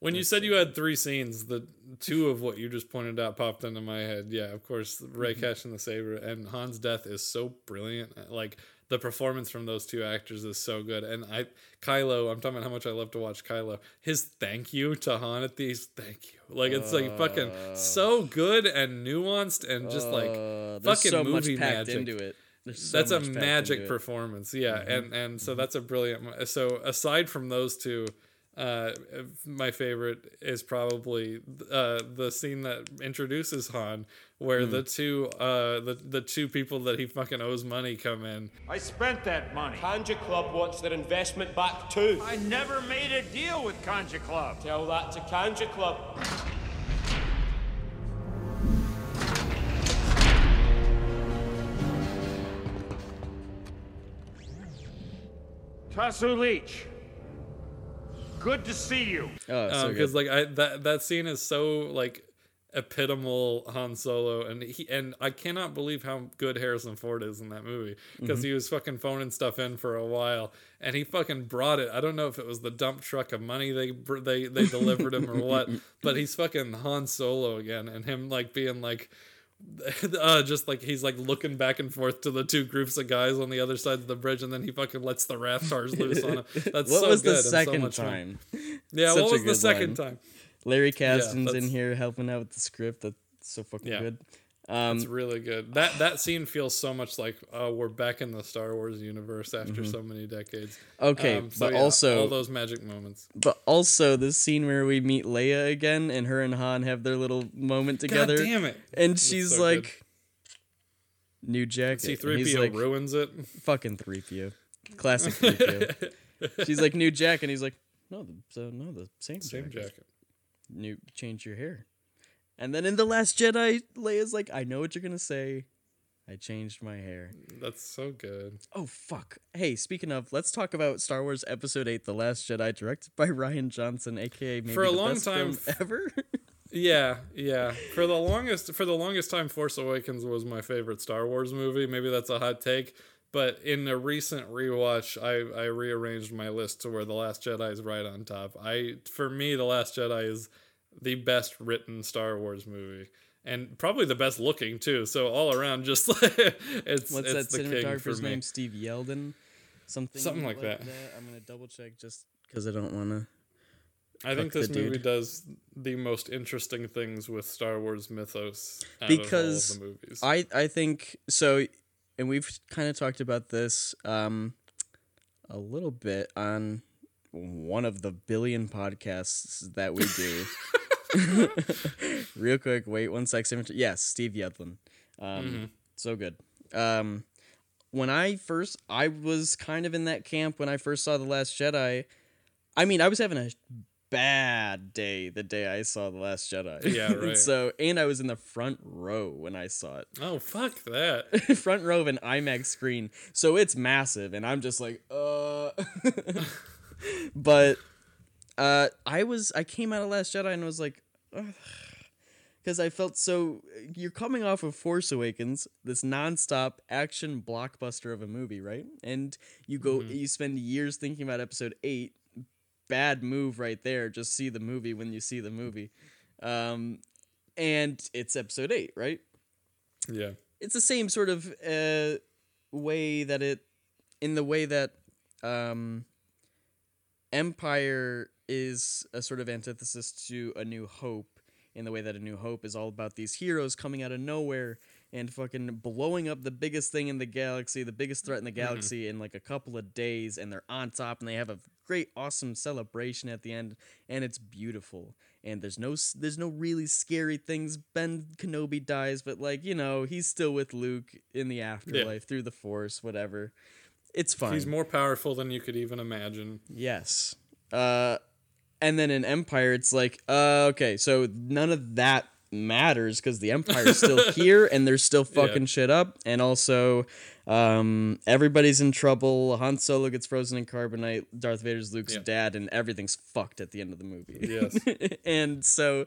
When you said you had three scenes, the two of what you just pointed out popped into my head. Yeah, of course, Rey Mm-hmm. catching the saber and Han's death is so brilliant. Like the performance from those two actors is so good. And I, Kylo, I'm talking about how much I love to watch Kylo. His thank you to Han at these, thank you. Like it's like fucking so good and nuanced and just like Uh, fucking so much movie packed magic. into it. So that's a magic performance yeah Mm-hmm. and and so that's a brilliant so aside from those two uh my favorite is probably uh the scene that introduces han where Hmm. the two uh the, the two people that he fucking owes money come in I spent that money. Kanjiklub wants their investment back too. I never made a deal with Kanjiklub. Tell that to Kanjiklub. Tasu Leech. Good to see you. Oh, so um, because like I that that scene is so like epitomal Han Solo and he and I cannot believe how good Harrison Ford is in that movie because mm-hmm. he was fucking phoning stuff in for a while and he fucking brought it. I don't know if it was the dump truck of money they they they delivered him or what, but he's fucking Han Solo again and him like being like uh, just like he's like looking back and forth to the two groups of guys on the other side of the bridge, and then he fucking lets the rathtars loose on him. That's what so was good the and so second fun. time? Yeah, Such what was the second line. time? Larry Kasdan's in here helping out with the script. That's so fucking Yeah. good. It's really good. That that scene feels so much like oh, we're back in the Star Wars universe after so many decades. Mm-hmm. Okay, Um, so but yeah, also all those magic moments. But also the scene where we meet Leia again and her and Han have their little moment together. God damn it! And she's so like good. new jacket. And three PO like ruins it. fucking 3PO. Classic 3PO. she's like new jacket and he's like no, the, so no, the same, Same jacket. jacket. New change your hair. And then in the last Jedi Leia's like I know what you're going to say. I changed my hair. That's so good. Oh fuck. Hey, speaking of, let's talk about Star Wars Episode 8 The Last Jedi directed by Rian Johnson aka maybe For a long time- ever. Yeah, yeah. For the longest for the longest time Force Awakens was my favorite Star Wars movie. Maybe that's a hot take, but in a recent rewatch, I I rearranged my list to where The Last Jedi is right on top. I for me The Last Jedi is the best written Star Wars movie. And probably the best looking too. So all around, just it's What's it's that cinematographer's name? Steve Yeldon? Something Something like that. I'm gonna double check just because I don't want to. I think this movie dude. does the most interesting things with Star Wars mythos out Because of all of the movies. I I think so, and we've kind of talked about this um a little bit on one of the billion podcasts that we do. Real quick, wait one sec. Yes, Yes, Steve Yedlin. Um, So good. Um, when I first, I was kind of in that camp when I first saw The Last Jedi. I mean, I was having a bad day the day I saw The Last Jedi. Yeah, And right. so, and I was in the front row when I saw it. oh fuck that. front row of an IMAX screen. So it's massive. And I'm just like, uh. but uh, I was, I came out of Last Jedi and was like, because I felt so. You're coming off of Force Awakens, this nonstop action blockbuster of a movie, right? And you go, you spend years thinking about Episode Eight. Bad move right there. Just see the movie when you see the movie, um, and it's Episode Eight, right? Yeah. It's the same sort of uh, way that it, in the way that um, Empire is a sort of antithesis to A New Hope in the way that A New Hope is all about these heroes coming out of nowhere and fucking blowing up the biggest thing in the galaxy, the biggest threat in the galaxy in like a couple of days and they're on top and they have a great awesome celebration at the end and it's beautiful. And there's no there's no really scary things. Ben Kenobi dies, but like, you know, he's still with Luke in the afterlife through the force, whatever. It's fine. He's more powerful than you could even imagine. Yes. Uh, and then in Empire, it's like, uh, okay, so none of that matters because the Empire's still here and they're still fucking shit up. And also, um, everybody's in trouble. Han Solo gets frozen in carbonite. Darth Vader's Luke's Yeah. dad, and everything's fucked at the end of the movie. Yes. and so,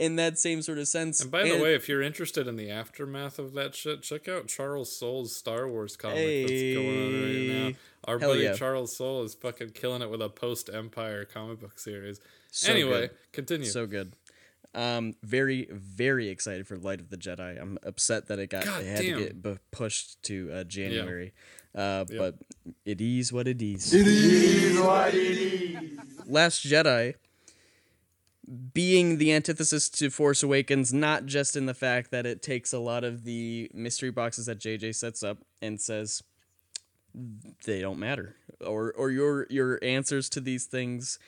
in that same sort of sense. And by the way, if you're interested in the aftermath of that shit, check out Charles Soule's Star Wars comic that's going on right now. Our buddy yeah. Charles Soule is fucking killing it with a post Empire comic book series. So anyway, good. continue. So good. Um, very, very excited for Light of the Jedi. I'm upset that it got God it had damn. to get bu- pushed to uh, January. Uh, but it is what it is. Last Jedi being the antithesis to Force Awakens, not just in the fact that it takes a lot of the mystery boxes that JJ sets up and says they don't matter, or or your your answers to these things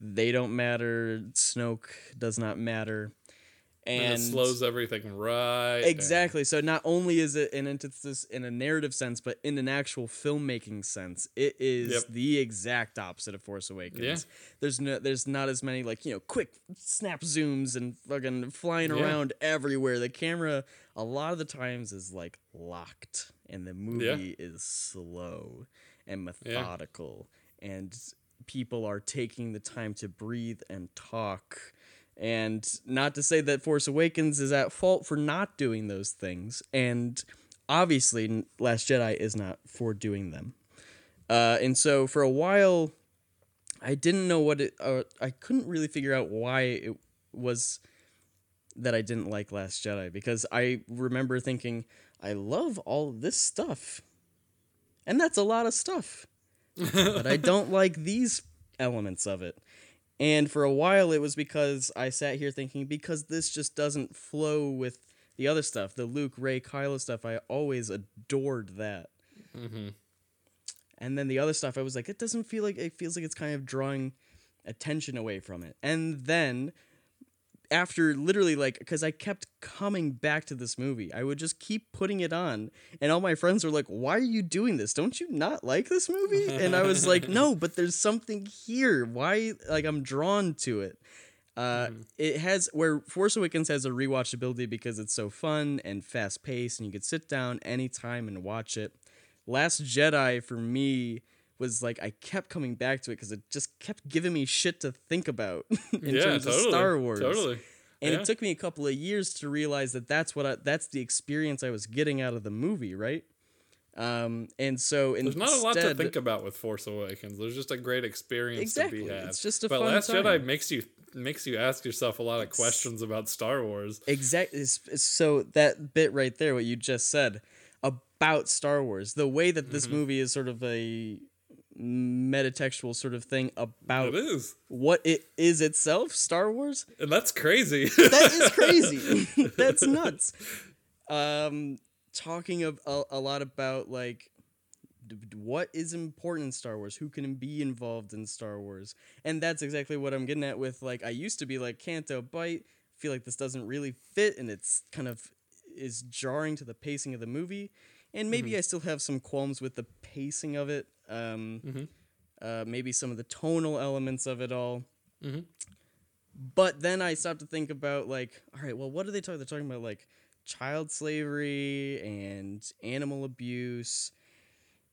they don't matter. Snoke does not matter, and, and, it slows everything right. down. Exactly. So not only is it an antithesis in a narrative sense, but in an actual filmmaking sense, it is Yep. the exact opposite of Force Awakens. Yeah. There's no, there's not as many like you know quick snap zooms and fucking flying Yeah. around everywhere. The camera a lot of the times is like locked, and the movie is slow and methodical, and people are taking the time to breathe and talk. And not to say that Force Awakens is at fault for not doing those things. And obviously, Last Jedi is not for doing them. Uh, and so for a while, I didn't know what it. Uh, I couldn't really figure out why it was that I didn't like Last Jedi because I remember thinking I love all this stuff, and that's a lot of stuff, but I don't like these elements of it. And for a while, it was because I sat here thinking because this just doesn't flow with the other stuff, the Luke, Rey, Kylo stuff, I always adored that. Mm-hmm. And then the other stuff, I was like, it doesn't feel like it feels like it's kind of drawing attention away from it. And then after literally like because I kept coming back to this movie. I would just keep putting it on and all my friends were like, "Why are you doing this? Don't you not like this movie?" And I was like, "No, but there's something here. Why like I'm drawn to it." Uh, it has where Force Awakens has a rewatchability because it's so fun and fast paced and you could sit down anytime and watch it. Last Jedi for me was like I kept coming back to it because it just kept giving me shit to think about in yeah, terms totally. of Star Wars. Totally. And Yeah. it took me a couple of years to realize that that's what I, that's the experience I was getting out of the movie, right? Um, and so There's not a lot to think about with Force Awakens. There's just a great experience to be had. It's just a but Last time. Jedi makes you makes you ask yourself a lot of questions about Star Wars. Exactly. So that bit right there, what you just said about Star Wars, the way that Mm-hmm. this movie is sort of a metatextual sort of thing about It is, what it is itself, Star Wars. and that's crazy. That is crazy. That's nuts. Um, talking of a, a lot about like what is important in Star Wars, who can be involved in Star Wars, and that's exactly what I'm getting at with like I used to be like Canto Bight. Feel like this doesn't really fit, and it's kind of is jarring to the pacing of the movie, and maybe I still have some qualms with the pacing of it. Um, uh, maybe some of the tonal elements of it all. But then I stopped to think about like, all right, well, what are they talking? They're talking about like child slavery and animal abuse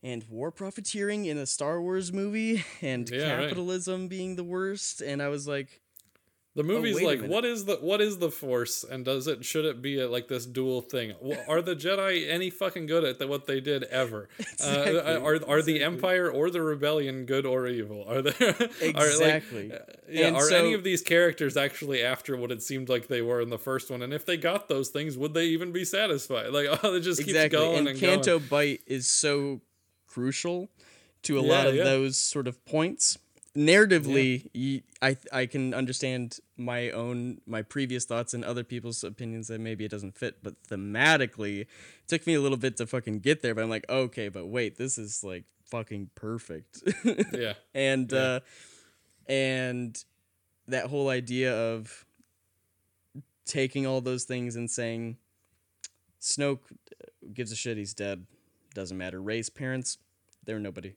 and war profiteering in a Star Wars movie and Yeah, right. capitalism being the worst. And I was like, The movie's wait a like, what is the what is the Force, and does it should it be a, like this dual thing? Are the Jedi any fucking good at the, what they did ever? Exactly, Uh, are are the Empire or the Rebellion good or evil? Are there are, Exactly. Like, uh, yeah, And are so- any of these characters actually after what it seemed like they were in the first one? And if they got those things, would they even be satisfied? Like, oh, it just exactly. keeps going and and, Canto going. Bight is so crucial to a Yeah, lot of yeah. those sort of points. Narratively, I I can understand my own my previous thoughts and other people's opinions that maybe it doesn't fit, but thematically, it took me a little bit to fucking get there. But I'm like, okay, but wait, this is like fucking perfect. Yeah, and uh and that whole idea of taking all those things and saying Snoke gives a shit he's dead doesn't matter Rey's parents they're nobody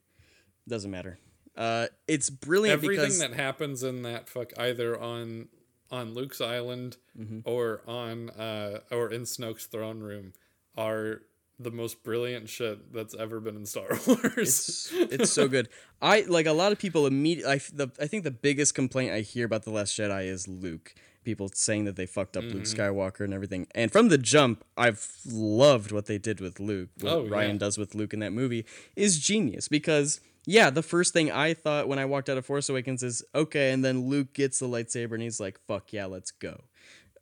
doesn't matter uh it's brilliant everything that happens in that fuck either on on Luke's island Mm-hmm. or on uh or in Snoke's throne room are the most brilliant shit that's ever been in Star Wars. it's it's so good. I like a lot of people immediately. I, the, I think the biggest complaint I hear about the Last Jedi is Luke. People saying that they fucked up Mm-hmm. Luke Skywalker and everything. And from the jump, I've loved what they did with Luke. What Oh, Rian yeah. does with Luke in that movie is genius because. Yeah, the first thing I thought when I walked out of Force Awakens is okay, and then Luke gets the lightsaber and he's like, "Fuck yeah, let's go."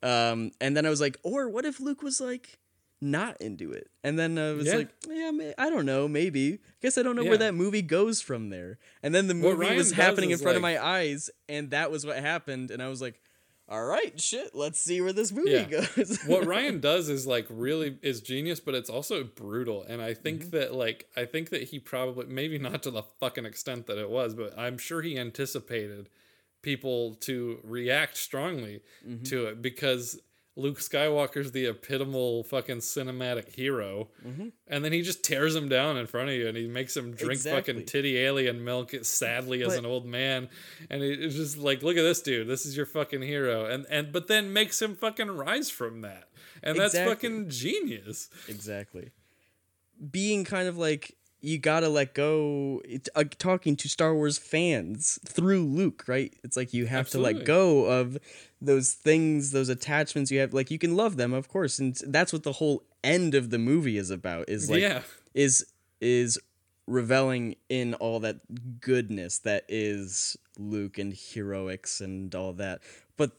Um, and then I was like, or what if Luke was like not into it? And then I was Yeah. like, yeah, may- I don't know, maybe. I guess I don't know Yeah. where that movie goes from there. And then the movie was happening in front of my eyes, and that was what happened. And I was like, all right, shit, let's see where this movie Yeah. goes. what Rian does is like really is genius, but it's also brutal. And I think Mm-hmm. that like I think that he probably maybe not to the fucking extent that it was, but I'm sure he anticipated people to react strongly Mm-hmm. to it because Luke Skywalker's the epitomal fucking cinematic hero, Mm-hmm. and then he just tears him down in front of you, and he makes him drink Exactly. fucking titty alien milk sadly as But- an old man, and it- it's just like, look at this dude, this is your fucking hero, and and but then makes him fucking rise from that, and that's fucking genius. exactly. Being kind of like you gotta let go. It, uh, talking to Star Wars fans through Luke, right? It's like you have to let go of those things, those attachments you have. Like you can love them, of course, and that's what the whole end of the movie is about. Is like yeah, is is reveling in all that goodness that is Luke and heroics and all that. But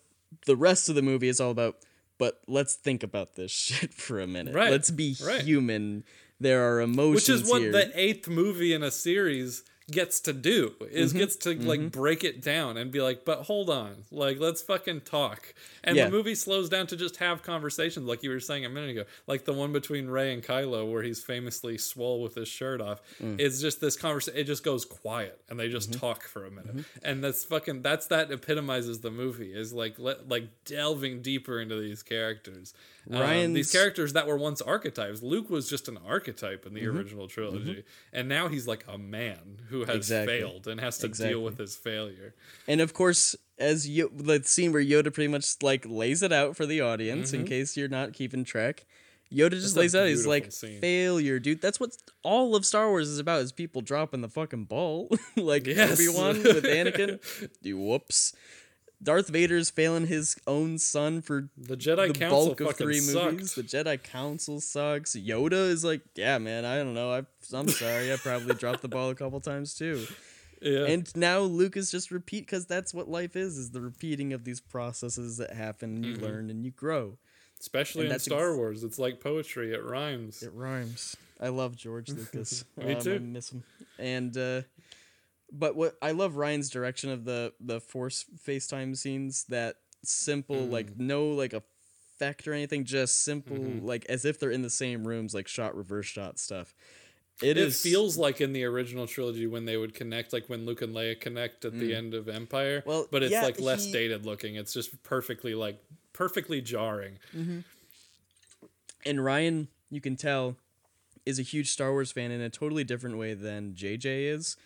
the rest of the movie is all about but let's think about this shit for a minute. Right, Let's be right. human. There are emotions which is what here. the eighth movie in a series gets to do is Mm-hmm. gets to like break it down and be like but hold on like let's fucking talk and Yeah. the movie slows down to just have conversations like you were saying a minute ago like the one between rey and kylo where he's famously swole with his shirt off Mm. it's just this conversation it just goes quiet and they just Mm-hmm. talk for a minute and that's fucking that's that epitomizes the movie is like let, like delving deeper into these characters Um, these characters that were once archetypes luke was just an archetype in the Mm-hmm. original trilogy and now he's like a man who has Exactly. failed and has to Exactly. deal with his failure And of course, as Yo- the scene where Yoda pretty much like lays it out for the audience Mm-hmm. in case you're not keeping track. Yoda just lays out. He's like scene. failure, dude. That's what all of Star Wars is about: is people dropping the fucking ball, like Yes. Obi Wan with Anakin. Whoops. Darth Vader's failing his own son for the jedi the council bulk of three sucked. movies. The Jedi Council sucks. Yoda is like, yeah, man, I don't know. I, I'm sorry. I probably dropped the ball a couple times too. yeah And now Luke is just repeat because that's what life is: is the repeating of these processes that happen. And you Mm-hmm. learn and you grow. especially and in star ex- wars it's like poetry it rhymes It rhymes. I love George Lucas. Me Um, I too. miss him. And uh, but what I love Rian's direction of the the Force FaceTime scenes. That simple, Mm. like no like effect or anything, just simple, Mm-hmm. like as if they're in the same rooms, like shot reverse shot stuff. it is It feels like in the original trilogy when they would connect like when luke and leia connect at the end of empire Mm. Well, but it's yeah, like less he- dated looking it's just perfectly like perfectly jarring and Rian, you can tell, is a huge Star Wars fan in a totally different way than JJ is.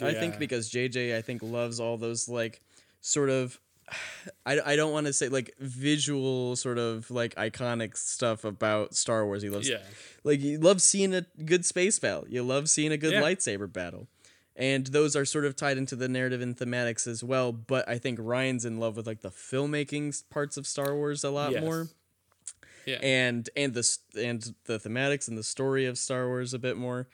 I think because JJ, I think, loves all those like sort of. I, I don't want to say like visual sort of like iconic stuff about Star Wars. He loves Yeah. like you love seeing a good space battle. You love seeing a good Yeah. lightsaber battle. And those are sort of tied into the narrative and thematics as well. But I think Rian's in love with like the filmmaking parts of Star Wars a lot Yes. more yeah and and the and the thematics and the story of Star Wars a bit more.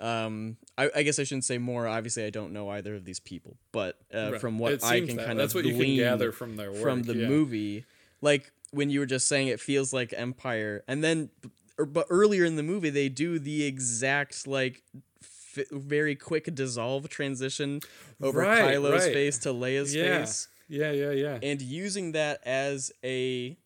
Um, I, I guess I shouldn't say more. Obviously, I don't know either of these people, but uh, Right. from what I can that. kind That's of what you can glean gather from their from the yeah. movie, like when you were just saying, it feels like Empire, and then er, but earlier in the movie they do the exact like. F- very quick dissolve transition over Right, Kylo's right. face to Leia's yeah face yeah yeah yeah and using that as a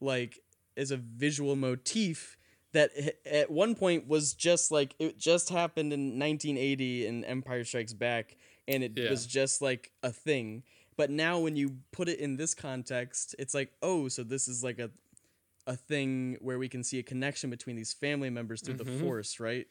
like as a visual motif that at one point was just like it just happened in 1980 in Empire Strikes Back and it Yeah. was just like a thing but now when you put it in this context it's like oh so this is like a a thing where we can see a connection between these family members through Mm-hmm. the force right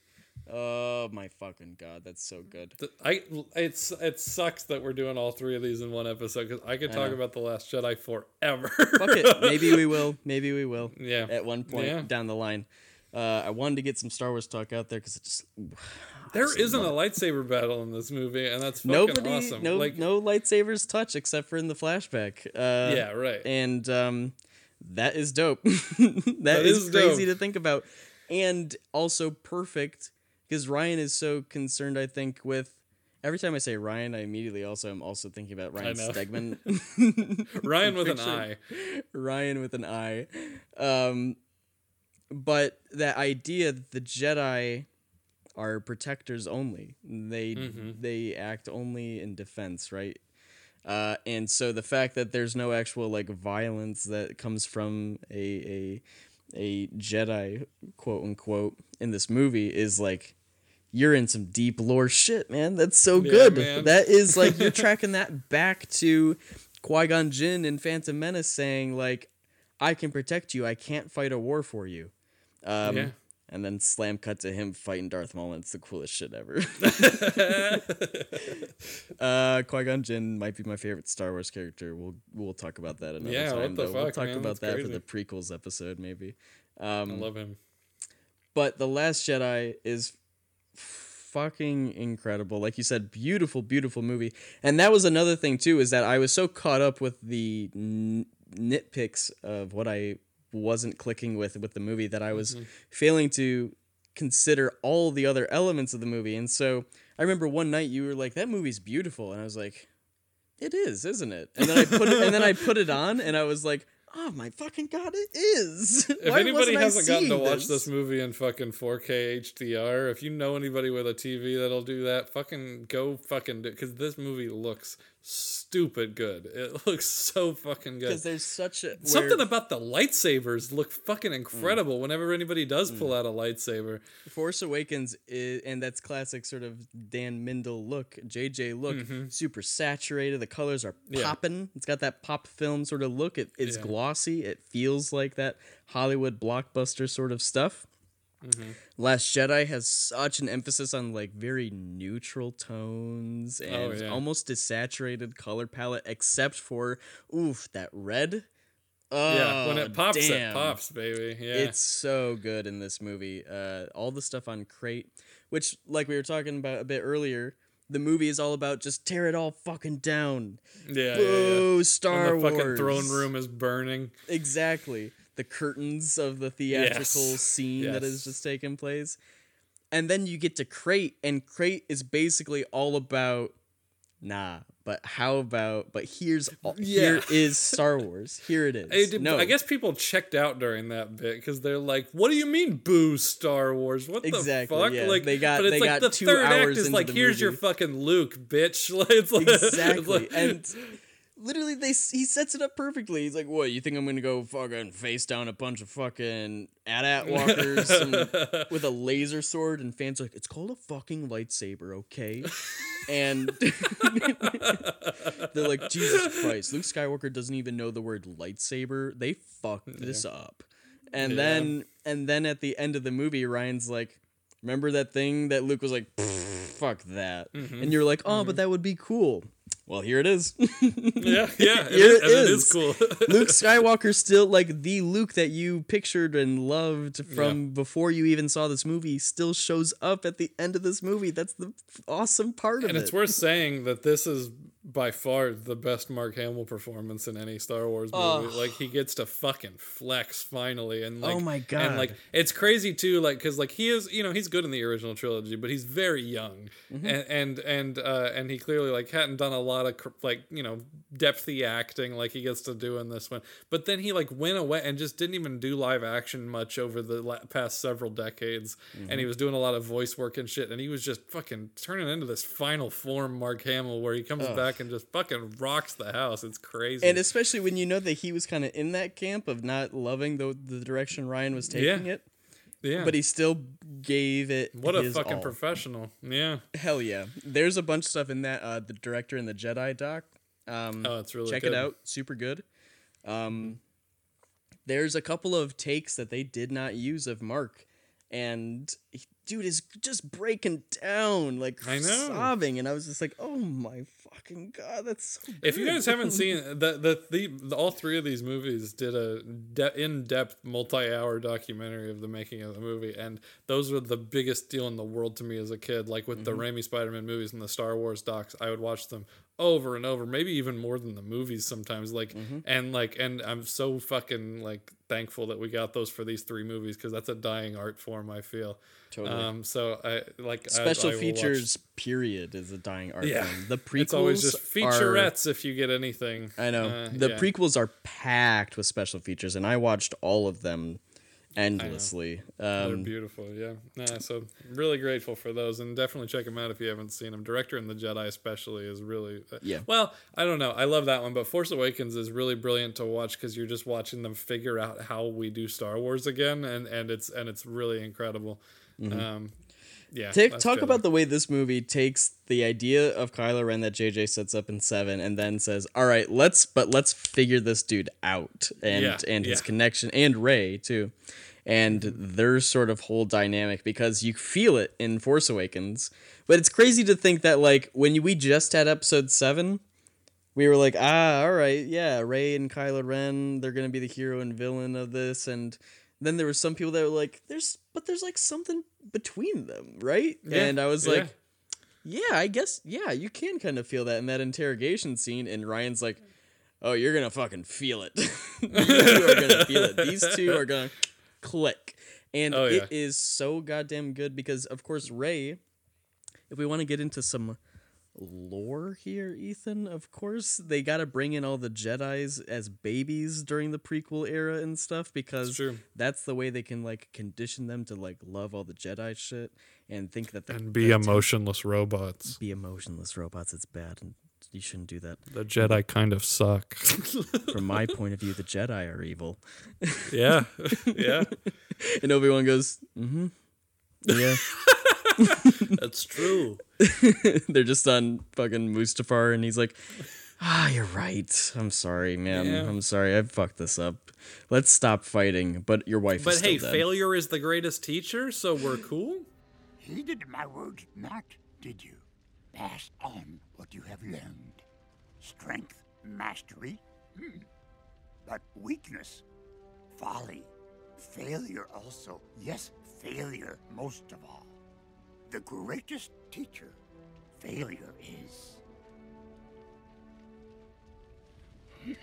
oh my fucking god that's so good I it's it sucks that we're doing all three of these in one episode because I could talk know. about the Last Jedi forever. fuck it maybe we will maybe we will Yeah. at one point Yeah. down the line uh, I wanted to get some Star Wars talk out there because it just there isn't a lightsaber battle in this movie, and that's fucking nobody awesome. no like, no lightsabers touch except for in the flashback. Uh, yeah, right. and um, that is dope. that is, is crazy dope. to think about, and also perfect because Ryan is so concerned. I think with every time I say Ryan, I immediately also am also thinking about Ryan. Stegman. Ryan with an eye. Ryan with an I. Um, but that idea that the Jedi are protectors only. They they act only in defense, right? Uh, and so the fact that there's no actual like violence that comes from a a a Jedi quote unquote in this movie is like you're in some deep lore shit, man. That's so good. That is like you're tracking that back to Qui Gon Jinn in Phantom Menace saying like, "I can protect you. I can't fight a war for you." Um, Yeah. And then slam cut to him fighting Darth Maul. and It's the coolest shit ever. uh, Qui Gon Jinn might be my favorite Star Wars character. We'll we'll talk about that another Yeah, what time. the though. we'll talk man? about that for the prequels episode maybe. I love him. But The Last Jedi is fucking incredible. Like you said, beautiful, beautiful movie. And that was another thing too is that I was so caught up with the n- nitpicks of what I wasn't clicking with with the movie that I was mm-hmm. failing to consider all the other elements of the movie. And so I remember one night you were like that movie's beautiful and I was like it is, isn't it? And then I put it and then I put it on and I was like oh my fucking god, it is. If anybody hasn't gotten to watch this movie in fucking 4K HDR, if you know anybody with a TV that'll do that, fucking go fucking do because this movie looks stupid good. It looks so fucking good. because there's such a Something about the lightsabers look fucking incredible whenever anybody does pull out a lightsaber. Force Awakens is, and that's classic sort of Dan Mindel look, JJ look, super saturated. The colors are Mm-hmm. Yeah. popping. It's got that pop film sort of look. It, it's Yeah. glossy. It feels like that Hollywood blockbuster sort of stuff. Mm-hmm. Last Jedi has such an emphasis on like very neutral tones and Oh, yeah. almost desaturated color palette, except for oof that red. yeah, when Oh, it pops, damn. it pops, baby. Yeah. It's so good in this movie. Uh, all the stuff on Crait, which, like we were talking about a bit earlier, the movie is all about just tear it all fucking down. yeah, yeah, Boo, yeah. Star when the fucking throne room is burning. Exactly. The curtains of the theatrical Yes. scene that has just taken place. And then you get to Crait, and Crait is basically all about nah, but how about but here's all, here Yeah. is Star Wars. Here it is. I, did- no, I guess people checked out during that bit because they're like, "What do you mean, boo Star Wars? What Exactly, the fuck?" yeah. Like They got- but it's they like got the two third act is like, "Here's your fucking Luke, bitch." It's like, it's exactly like- and literally they he sets it up perfectly. He's like what you think i'm gonna go fucking face down a bunch of fucking at-at walkers with a laser sword? And fans are like it's called a fucking lightsaber okay? And they're like jesus christ luke skywalker doesn't even know the word lightsaber. They fucked this up. And Yeah. then and then at the end of the movie rian's like remember that thing that luke was like fuck that. Mm-hmm. and you're like oh but that would be cool well here it is yeah, yeah, it Here is, it and it is is. cool. luke Skywalker still like the luke that you pictured and loved from before you even saw this movie still shows up at the end of this movie that's the awesome part of it. and it's worth saying that this is by far the best Mark Hamill performance in any Star Wars movie. Like he gets to fucking flex finally, and like, Oh my god, and like it's crazy too, like because like he is, you know, he's good in the original trilogy, but he's very young, Mm-hmm. and and and uh, and he clearly like hadn't done a lot of cr- like you know depthy acting like he gets to do in this one. But then he like went away and just didn't even do live action much over the la- past several decades, Mm-hmm. and he was doing a lot of voice work and shit, and he was just fucking turning into this final form Mark Hamill where he comes back and just fucking rocks the house. It's crazy. and especially when you know that he was kind of in that camp of not loving the the direction Rian was taking Yeah. it, yeah, but he still gave it. what a fucking all. professional. Yeah. Hell yeah! There's a bunch of stuff in that. Uh, the director and the Jedi doc. Um, Oh, it's really check good. it out. Super good. Um, there's a couple of takes that they did not use of Mark, and he- dude is just breaking down, like I know. sobbing, and I was just like, oh my fucking god, that's so. If you guys haven't seen the the, the the all three of these movies did a de- in-depth multi-hour documentary of the making of the movie and those were the biggest deal in the world to me as a kid like with the mm-hmm. Raimi Spider-Man movies and the Star Wars docs I would watch them over and over maybe even more than the movies sometimes like and like and I'm so fucking like thankful that we got those for these three movies because that's a dying art form I feel Totally. um so I like Special I watch- features, period, is a dying art Yeah. form. The prequels it's always just are- featurettes if you get anything I know Uh, the yeah. prequels are packed with special features, and I watched all of them endlessly. They're Um, beautiful, yeah. Nah, so really grateful for those, and definitely check them out if you haven't seen them. Director and the Jedi, especially, is really uh, Yeah. Well, I don't know, I love that one, but Force Awakens is really brilliant to watch because you're just watching them figure out how we do Star Wars again, and and it's and it's really incredible. Um, yeah. Ta- that's talk about the way this movie takes the idea of Kylo Ren that JJ sets up in seven, and then says, "All right, let's but let's figure this dude out and Yeah, and his yeah. connection and Rey too." And their sort of whole dynamic because you feel it in Force Awakens, but it's crazy to think that like when we just had Episode seven, we were like, ah, all right, yeah, Rey and Kylo Ren, they're gonna be the hero and villain of this, and then there were some people that were like, there's, but there's like something between them, right? Yeah, and I was yeah. like, yeah, I guess, yeah, you can kind of feel that in that interrogation scene, and Rian's like, oh, you're gonna fucking feel it. you are gonna feel it. These two are gonna click, and Oh, yeah. is so goddamn good because, of course, Rey. If we want to get into some lore here, Ethan. Of course, they got to bring in all the Jedi's as babies during the prequel era and stuff because true. that's the way they can like condition them to like love all the Jedi shit and think that they And be emotionless robots. be emotionless robots. It's bad and you shouldn't do that. The Jedi kind of suck. From my point of view, the Jedi are evil. yeah. Yeah. And Obi Wan goes, mm-hmm. Yeah. That's true. They're just on fucking Mustafar, and he's like, "Ah, you're right. I'm sorry, man. Yeah. I'm sorry. I fucked this up. Let's stop fighting." But your wife But is still hey, dead. failure is the greatest teacher, so we're cool? Heeded my words not, did you? Pass on what you have learned. Strength, mastery, hmm. but weakness, folly, failure also. Yes, failure most of all. The greatest teacher, failure is.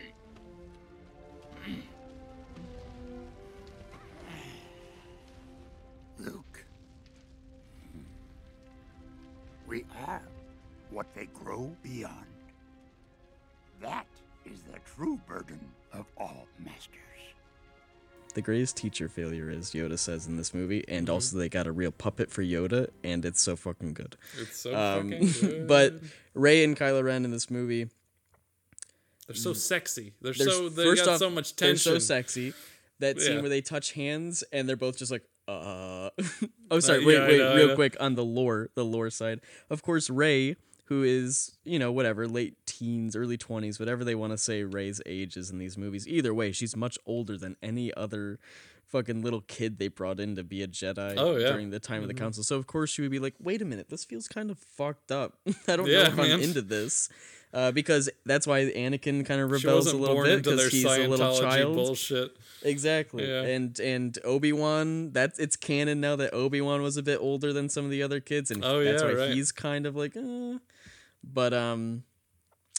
Luke. We are what they grow beyond. That is the true burden of all masters. The greatest teacher failure is Yoda says in this movie, and Mm-hmm. also they got a real puppet for Yoda, and it's so fucking good. It's so Um, fucking good. but Rey and Kylo Ren in this movie, they're so sexy. They're there's- so they first got off, so much tension. They're so sexy. That scene Yeah. where they touch hands and they're both just like, uh. oh, sorry. wait, yeah, I wait, know, real quick on the lore, the lore side. Of course, Rey, who is you know whatever, late teens, early twenties, whatever they want to say Rey's age is in these movies. Either way, she's much older than any other fucking little kid they brought in to be a Jedi Oh, yeah. during the time of the council. So of course she would be like, wait a minute, this feels kind of fucked up. I don't know if man. I'm into this. Uh, because that's why Anakin kind of rebels a little born bit because he's a little child. bullshit. Exactly. Yeah. And and Obi Wan, that's it's canon now that Obi Wan was a bit older than some of the other kids, and Oh, that's yeah, why right. he's kind of like, uh. But um,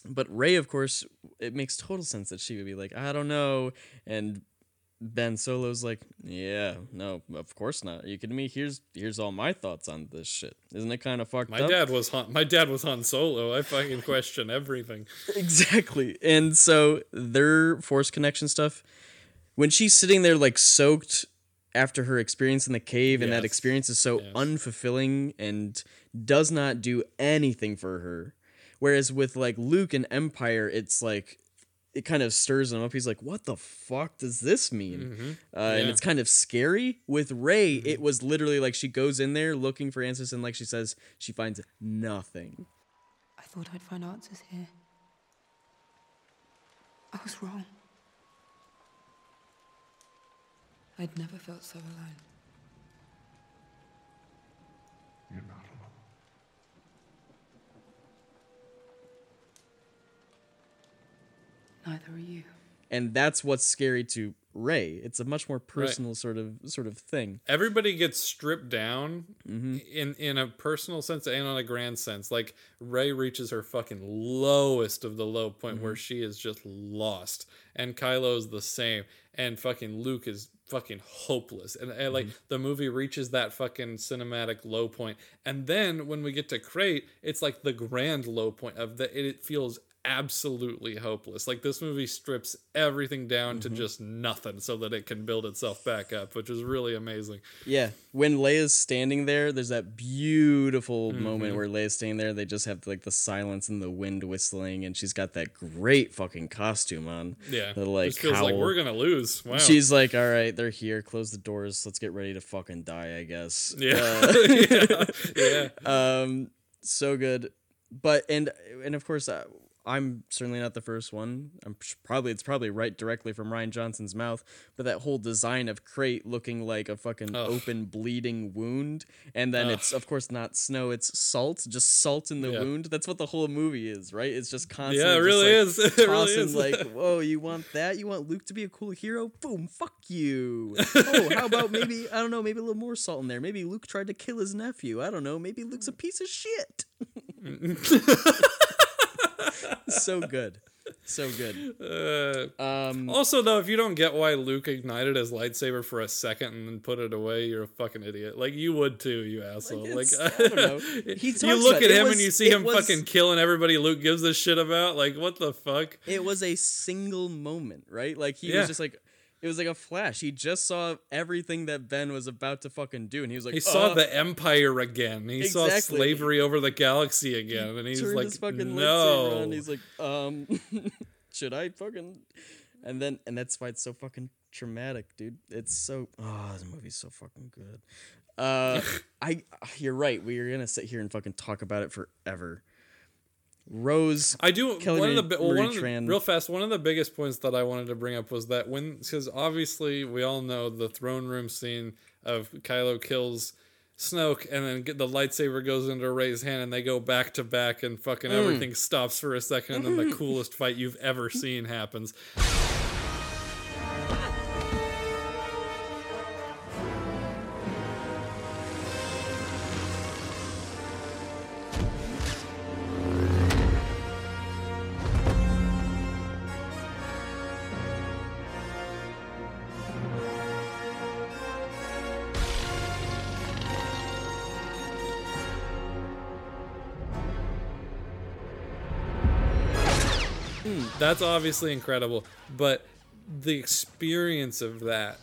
but Rey, of course, it makes total sense that she would be like, I don't know, and Ben Solo's like, yeah, no, of course not. Are you kidding me? Here's here's all my thoughts on this shit. Isn't it kind of fucked My up? dad was Han. My dad was Han Solo. I fucking question everything. Exactly. And so their force connection stuff, when she's sitting there like soaked after her experience in the cave, and that experience is so Yes. unfulfilling and does not do anything for her. Whereas with like Luke and Empire, it's like it kind of stirs him up. He's like, "What the fuck does this mean?" Uh, And Mm-hmm. Yeah. Mm-hmm. it's kind of scary. With Rey, it was literally like she goes in there looking for answers, and like she says, she finds nothing. I thought I'd find answers here. I was wrong. I'd never felt so alone. You're not alone. Neither are you. and that's what's scary to Rey. It's a much more personal sort of sort of thing. Everybody gets stripped down Mm-hmm. in in a personal sense and on a grand sense. Like Rey reaches her fucking lowest of the low point where Mm-hmm. she is just lost, and Kylo's the same, and fucking Luke is fucking hopeless, and, and like Mm-hmm. the movie reaches that fucking cinematic low point. point, and then when we get to Crait, it's like the grand low point of the it feels absolutely hopeless. Like this movie strips everything down Mm-hmm. to just nothing so that it can build itself back up, which is really amazing. Yeah, when Leia's standing there, there's that beautiful Mm-hmm. moment where Leia's standing there. They just have like the silence and the wind whistling, and she's got that great fucking costume on. Yeah. the like just feels like we're gonna lose. Wow. She's like, "All right, they're here. Close the doors. Let's get ready to fucking die." I guess. yeah. Uh, yeah. Yeah. um so good but and and of course uh, i'm certainly not the first one. I'm probably it's probably right directly from rian johnson's mouth but that whole design of crait looking like a fucking Ugh. open bleeding wound and then it's of course not snow it's salt just salt in the Yeah. wound. That's what the whole movie is right? It's just constantly Yeah, it really like, is. It really is. like whoa you want that? You want luke to be a cool hero? Boom fuck you. Oh how about maybe i don't know maybe a little more salt in there. Maybe luke tried to kill his nephew. I don't know. Maybe luke's a piece of shit so good so good. Uh, Um, also, though, if you don't get why Luke ignited his lightsaber for a second and then put it away, you're a fucking idiot. Like you would too, you asshole. Like, it's- I don't know. He you look at him was- and you see him was- fucking killing everybody Luke gives a shit about. Like, what the fuck? it was a single moment, right? Like he Yeah. was just like it was like a flash. He just saw everything that Ben was about to fucking do, and he was like, He saw "Uh," the Empire again. He saw slavery over the galaxy again, and he's like, his fucking "No." on. He's like, um, should I fucking? And then, and that's why it's so fucking traumatic, dude. It's so, oh, this movie's so fucking good. Uh, I, you're right. We are gonna sit here and fucking talk about it forever. Rose, I do. Kelly one of the well, one of the, real fast. One of the biggest points that I wanted to bring up was that when because obviously we all know the throne room scene of Kylo kills Snoke and then get the lightsaber goes into Rey's hand and they go back to back and fucking Mm. everything stops for a second and then the coolest fight you've ever seen happens. That's obviously incredible, but the experience of that,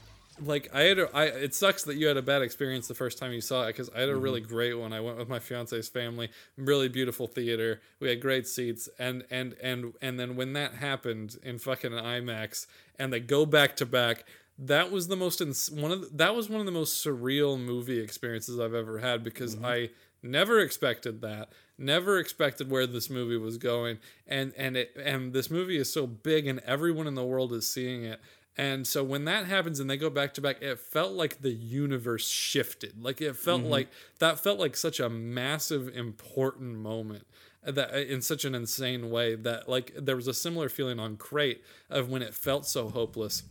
like I had, a, I it sucks that you had a bad experience the first time you saw it because I had a mm-hmm. really great one. I went with my fiance's family, really beautiful theater. We had great seats, and and and and then when that happened in fucking IMAX, and they go back to back. That was the most ins- one of the, that was one of the most surreal movie experiences I've ever had because mm-hmm. I never expected that never expected where this movie was going and and it and this movie is so big and everyone in the world is seeing it. And so when that happens and they go back to back it felt like the universe shifted. Like it felt mm-hmm. like that felt like such a massive important moment uh, that uh, in such an insane way that like there was a similar feeling on crait of when it felt so hopeless.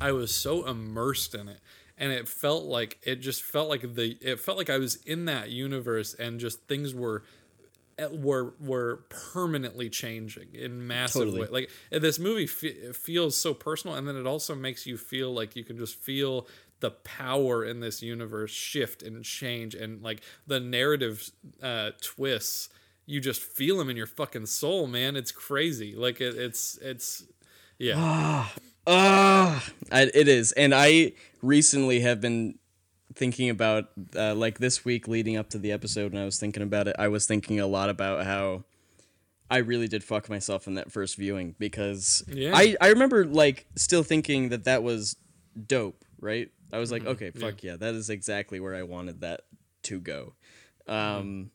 I was so immersed in it and it felt like it just felt like the it felt like I was in that universe and just things were were were permanently changing in massive Totally. way. Like eh, this movie fe- feels so personal, and then it also makes you feel like you can just feel the power in this universe shift and change, and like the narrative uh, twists. You just feel them in your fucking soul, man. It's crazy. Like it, it's it's yeah. Ah, I, it is, and I recently have been thinking about uh, like this week leading up to the episode, and I was thinking about it. I was thinking a lot about how I really did fuck myself in that first viewing because Yeah. I I remember like still thinking that that was dope, right? I was like, okay, fuck yeah. that is exactly where I wanted that to go. Um,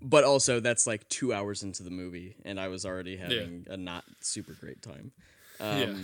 but also that's like two hours into the movie, and I was already having a not super great time. yeah.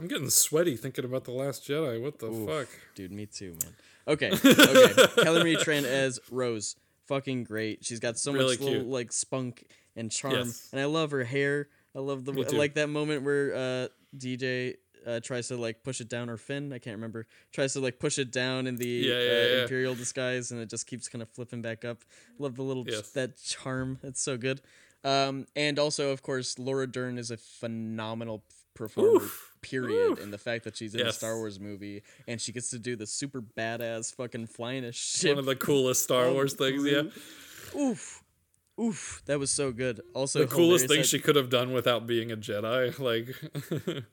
I'm getting sweaty thinking about the Last Jedi. What the Oof, fuck? Dude, me too, man. Okay, okay. Kelly Marie Tran as Rose, fucking great. She's got so Really much little like spunk and charm, Yes. and I love her hair. I love the like that moment where uh, DJ uh, tries to like push it down, or Finn, I can't remember, tries to like push it down in the Yeah, yeah, uh, yeah. Imperial disguise, and it just keeps kind of flipping back up. Love the little Yes. that charm. It's so good. Um, and also, of course, Laura Dern is a phenomenal performer. Period. And the fact that she's in a Star Wars movie and she gets to do the super badass fucking flying a ship. One of the coolest Star Wars things, yeah. Oof. Oof. That was so good. Also, The coolest thing that- she could have done without being a Jedi. Like,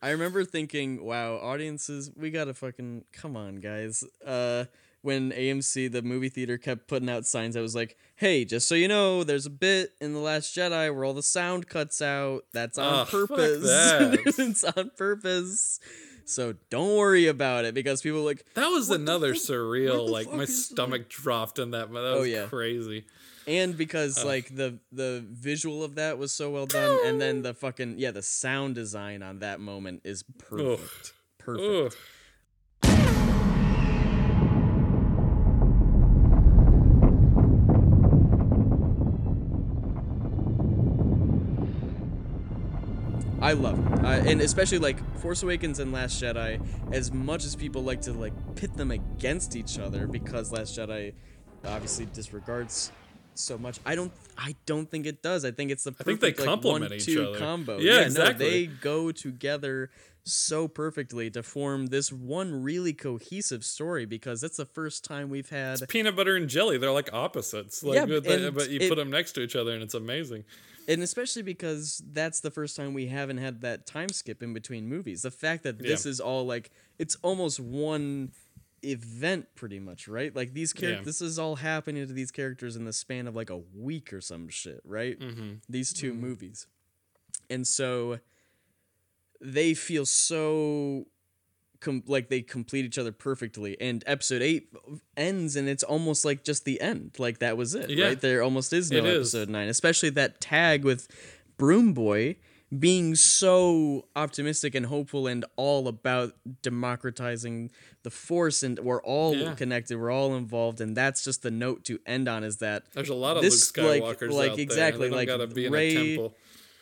I remember thinking, wow, audiences, we gotta fucking come on, guys. Uh, when AMC, the movie theater, kept putting out signs that was like, "Hey, just so you know, there's a bit in the Last Jedi where all the sound cuts out. That's on fuck purpose. it's on purpose. So don't worry about it because people like, that was another surreal. Like, my stomach dropped in that. That Oh, was yeah. crazy. and because like the the visual of that was so well done, and then the fucking yeah, the sound design on that moment is perfect. Perfect. I love it, uh, and especially like Force Awakens and Last Jedi. As much as people like to like pit them against each other, because Last Jedi obviously disregards so much. I don't. I don't think it does. I think it's the I think they perfect, like, complement one, each two other. combo. Yeah, no, exactly. they go together so perfectly to form this one really cohesive story because that's the first time we've had Peanut butter and jelly, they're like opposites. Like, Yeah, but, they- but you it- put them next to each other and it's amazing. And especially because that's the first time we haven't had that time skip in between movies. The fact that this Yeah. is all like it's almost one event pretty much, right? Like these characters Yeah. this is all happening to these characters in the span of like a week or some shit, right? Mm-hmm. These 2 movies. And so they feel so com- like they complete each other perfectly and episode 8 ends and it's almost like just the end like that was it Yeah. right there almost is no It is. episode 9 especially that tag with broom boy being so optimistic and hopeful and all about democratizing the force and we're all Yeah. connected we're all involved and that's just the note to end on is that There's a lot of This, Luke like- Skywalkers like, out there. exactly, don't like, gotta be in Rey- a temple.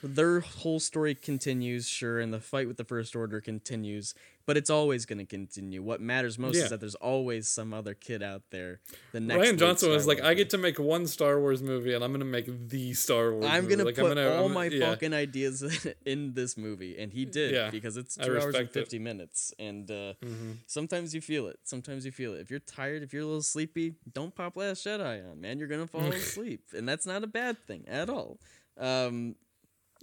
Their whole story continues, sure, and the fight with the First Order continues, but it's always going to continue. What matters most Yeah. is that there's always some other kid out there. The next Rian Johnson was like, I get to make one Star Wars movie, and I'm gonna make the Star Wars. I'm movie. gonna put gonna, all my yeah. fucking ideas in this movie, and he did Yeah, because it's two hours and respect it. Mm-hmm. fifty minutes, and uh, sometimes you feel it. Sometimes you feel it. If you're tired, if you're a little sleepy, don't pop Last Jedi on, man. You're gonna fall asleep, and that's not a bad thing at all. Um,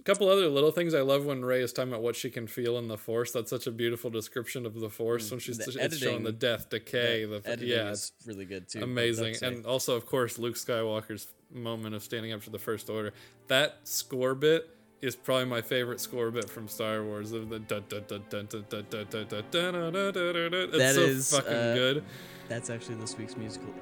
couple other little things I love when Rey is talking about what she can feel in the Force. That's such a beautiful description of the Force when she's editing, showing the death, decay. The, the yeah, it's really good too. Amazing, and also of course Luke Skywalker's moment of standing up to the First Order. That score bit is probably my favorite score bit from Star Wars. Of the That is fucking good. That's actually this week's musical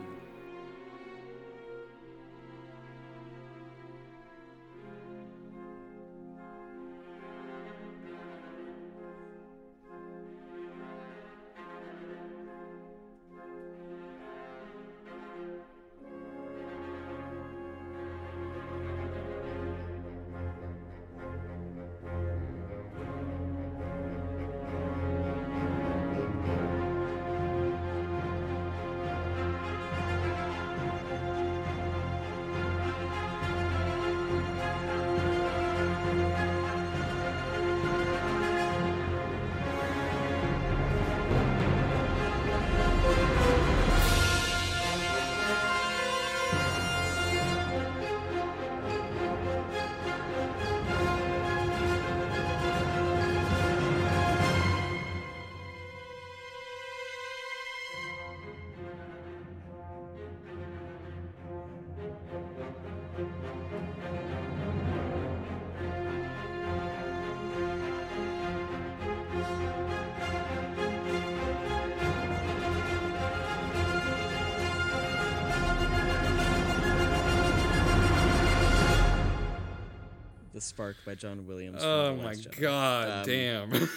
by John Williams. Oh my god, Um, damn.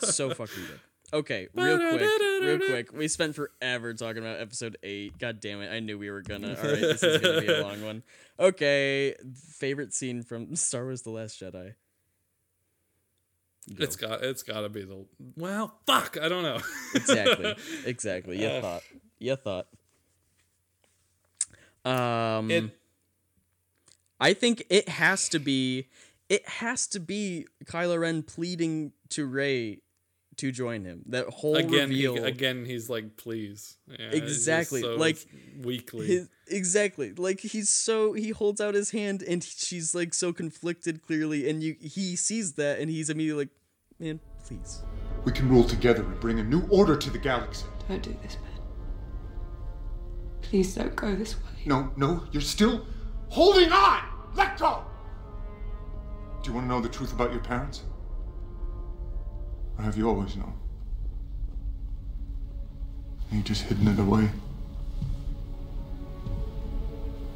so fucking good. Okay, real quick, real quick. We spent forever talking about episode eight. God damn it! I knew we were gonna. All right, this is gonna be a long one. Okay, favorite scene from Star Wars: The Last Jedi. Go. It's got it's got to be the well, fuck, I don't know. exactly, exactly. You Uh, thought. You thought. Um, It I think it has to be. It has to be Kylo Ren pleading to Rey to join him. That whole again, he, reveal. again, he's like, please, Yeah, Exactly, so like, weakly. his, exactly like he's so he holds out his hand and she's like so conflicted clearly and you he sees that and he's immediately like man please We can rule together and bring a new order to the galaxy. Don't do this, Ben. Please don't go this way. No, no, you're still holding on! Let go! Do you want to know the truth about your parents? Or have you always known? You just hidden it away?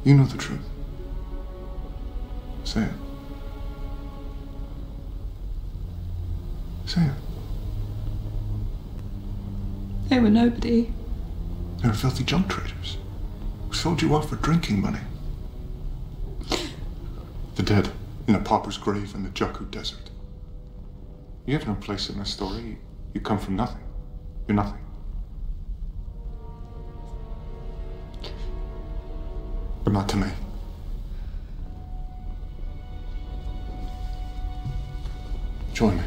You know the truth. Say it. Say it. They were nobody. They were filthy junk traders who sold you off for drinking money. The dead in a pauper's grave in the Jakku Desert. You have no place in this story. You come from nothing. You're nothing. But not to me. Join me.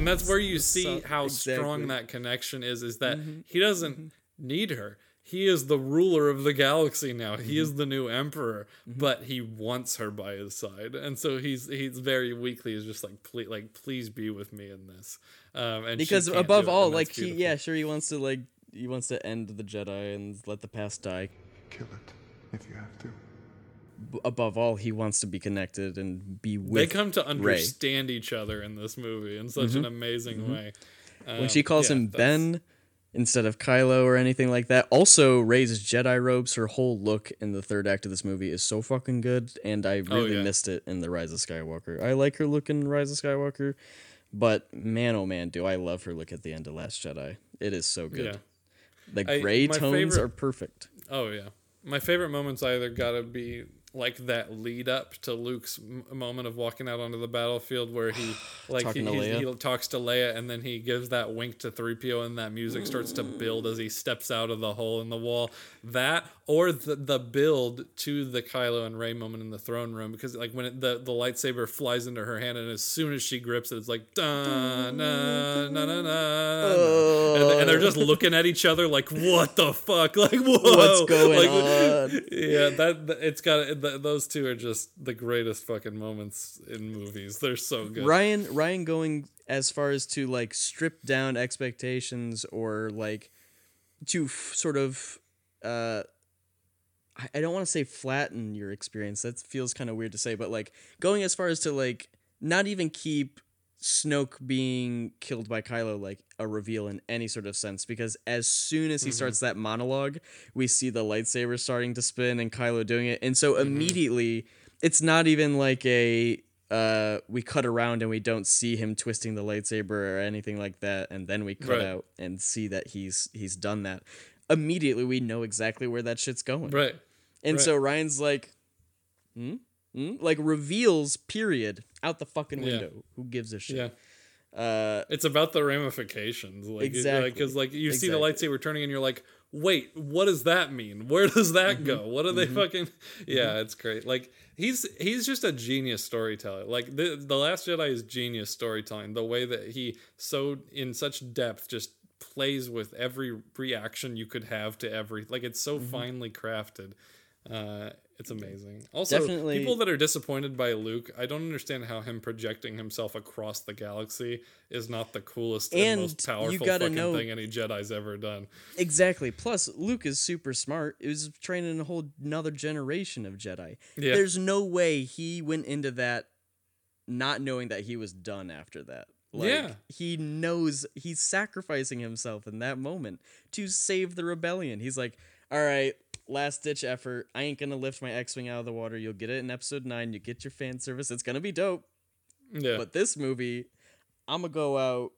And that's where you see how exactly. Mm-hmm. strong that connection is is that he doesn't need her he is the ruler of the galaxy now he Mm-hmm. is the new emperor but he wants her by his side and so he's he's very weakly is just like please like please be with me in this um and because above all, and like he, yeah, sure, he wants to like he wants to end the Jedi and let the past die. Kill it if you have to. Above all, he wants to be connected and be with. they come to understand each other in this movie in such an amazing way when she Um, calls yeah, him that's- Ben instead of Kylo or anything like that. Also, Rey's Jedi robes, her whole look in the third act of this movie is so fucking good, and I really Oh, yeah. missed it in the Rise of Skywalker. I like her look in Rise of Skywalker, but man, oh man, do I love her look at the end of Last Jedi. It is so good. yeah The gray my tones favorite- are perfect. Oh yeah, my favorite moments either gotta be like that lead up to Luke's m- moment of walking out onto the battlefield where he like he, Talking to he's- Leia. he talks to Leia and then he gives that wink to 3PO and that music starts to build as he steps out of the hole in the wall. That or the the build to the Kylo and Rey moment in the throne room because like when it, the the lightsaber flies into her hand and as soon as she grips it it's like da na na na na and, and they're just looking at each other like what the fuck like whoa What's going like, on? yeah, that it's got th- those two are just the greatest fucking moments in movies. They're so good. Rian Rian going as far as to like strip down expectations or like to f- sort of uh I, I don't want to say flatten your experience. That feels kind of weird to say, but like going as far as to like not even keep Snoke being killed by Kylo like a reveal in any sort of sense because as soon as he starts that monologue, we see the lightsaber starting to spin and Kylo doing it. And so immediately it's not even like a uh we cut around and we don't see him twisting the lightsaber or anything like that and then we cut Right. out and see that he's he's done that. Immediately we know exactly where that shit's going. Right. And Right. so Rian's like, hmm? Hmm? Like reveals, period, out the fucking Yeah. window. Who gives a shit? Yeah. Uh, It's about the ramifications. Like, Exactly. Because like you see the Exactly. lightsaber turning and you're like, wait, what does that mean? Where does that Mm-hmm. go? What are they fucking? Yeah, it's great. Like he's he's just a genius storyteller. Like the the Last Jedi is genius storytelling. The way that he so in such depth just plays with every reaction you could have to every like it's so Mm-hmm. finely crafted. Uh, it's amazing. Also, Definitely- people that are disappointed by Luke, I don't understand how him projecting himself across the galaxy is not the coolest and, And most powerful fucking know- thing any Jedi's ever done. exactly. Plus, Luke is super smart. He was training a whole another generation of Jedi. Yeah. There's no way he went into that not knowing that he was done after that. Like, Yeah. He knows he's sacrificing himself in that moment to save the rebellion. He's like, all right, last ditch effort. I ain't gonna lift my X Wing out of the water. You'll get it in episode nine. You get your fan service. It's gonna be dope. Yeah. But this movie, I'm gonna go out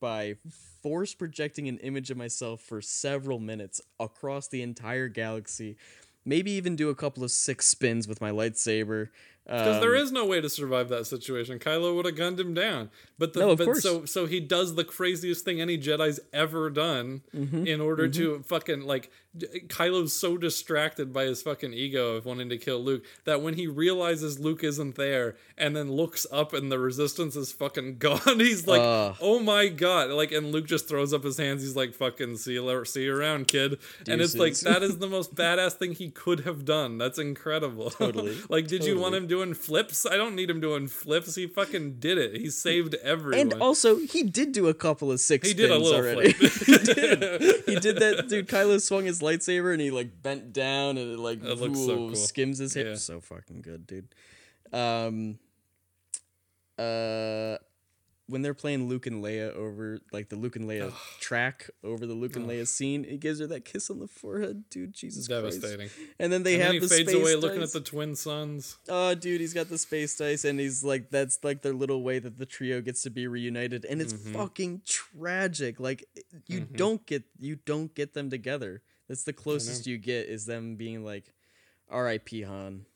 by force projecting an image of myself for several minutes across the entire galaxy. Maybe even do a couple of six spins with my lightsaber. Because there Um, is no way to survive that situation. Kylo would have gunned him down. But the No, of but course. so so he does the craziest thing any Jedi's ever done Mm-hmm. in order to fucking like Kylo's so distracted by his fucking ego of wanting to kill Luke that when he realizes Luke isn't there and then looks up and the resistance is fucking gone, he's like, Ugh. "Oh my god!" Like, and Luke just throws up his hands. He's like, "Fucking see you, see you around, kid." And it's like that is the most badass thing he could have done. That's incredible. Totally. like, did you want him doing flips? I don't need him doing flips. He fucking did it. He saved everyone. And also, he did do a couple of six He did a little already. flip. he did. He did that. Dude, Kylo swung his lightsaber and he like bent down and it like That looks so cool. skims his hip. Yeah. So fucking good, dude. Um. Uh. When they're playing Luke and Leia over like the Luke and Leia track over the Luke and Leia scene, it gives her that kiss on the forehead, dude. Jesus Christ. Devastating. And then they and have then he the fades space away looking at the twin suns. Oh, dude, he's got the space dice, and he's like, that's like their little way that the trio gets to be reunited, and it's Mm-hmm. fucking tragic. Like, you don't get you don't get them together. That's the closest you get is them being like, "R.I.P. Han,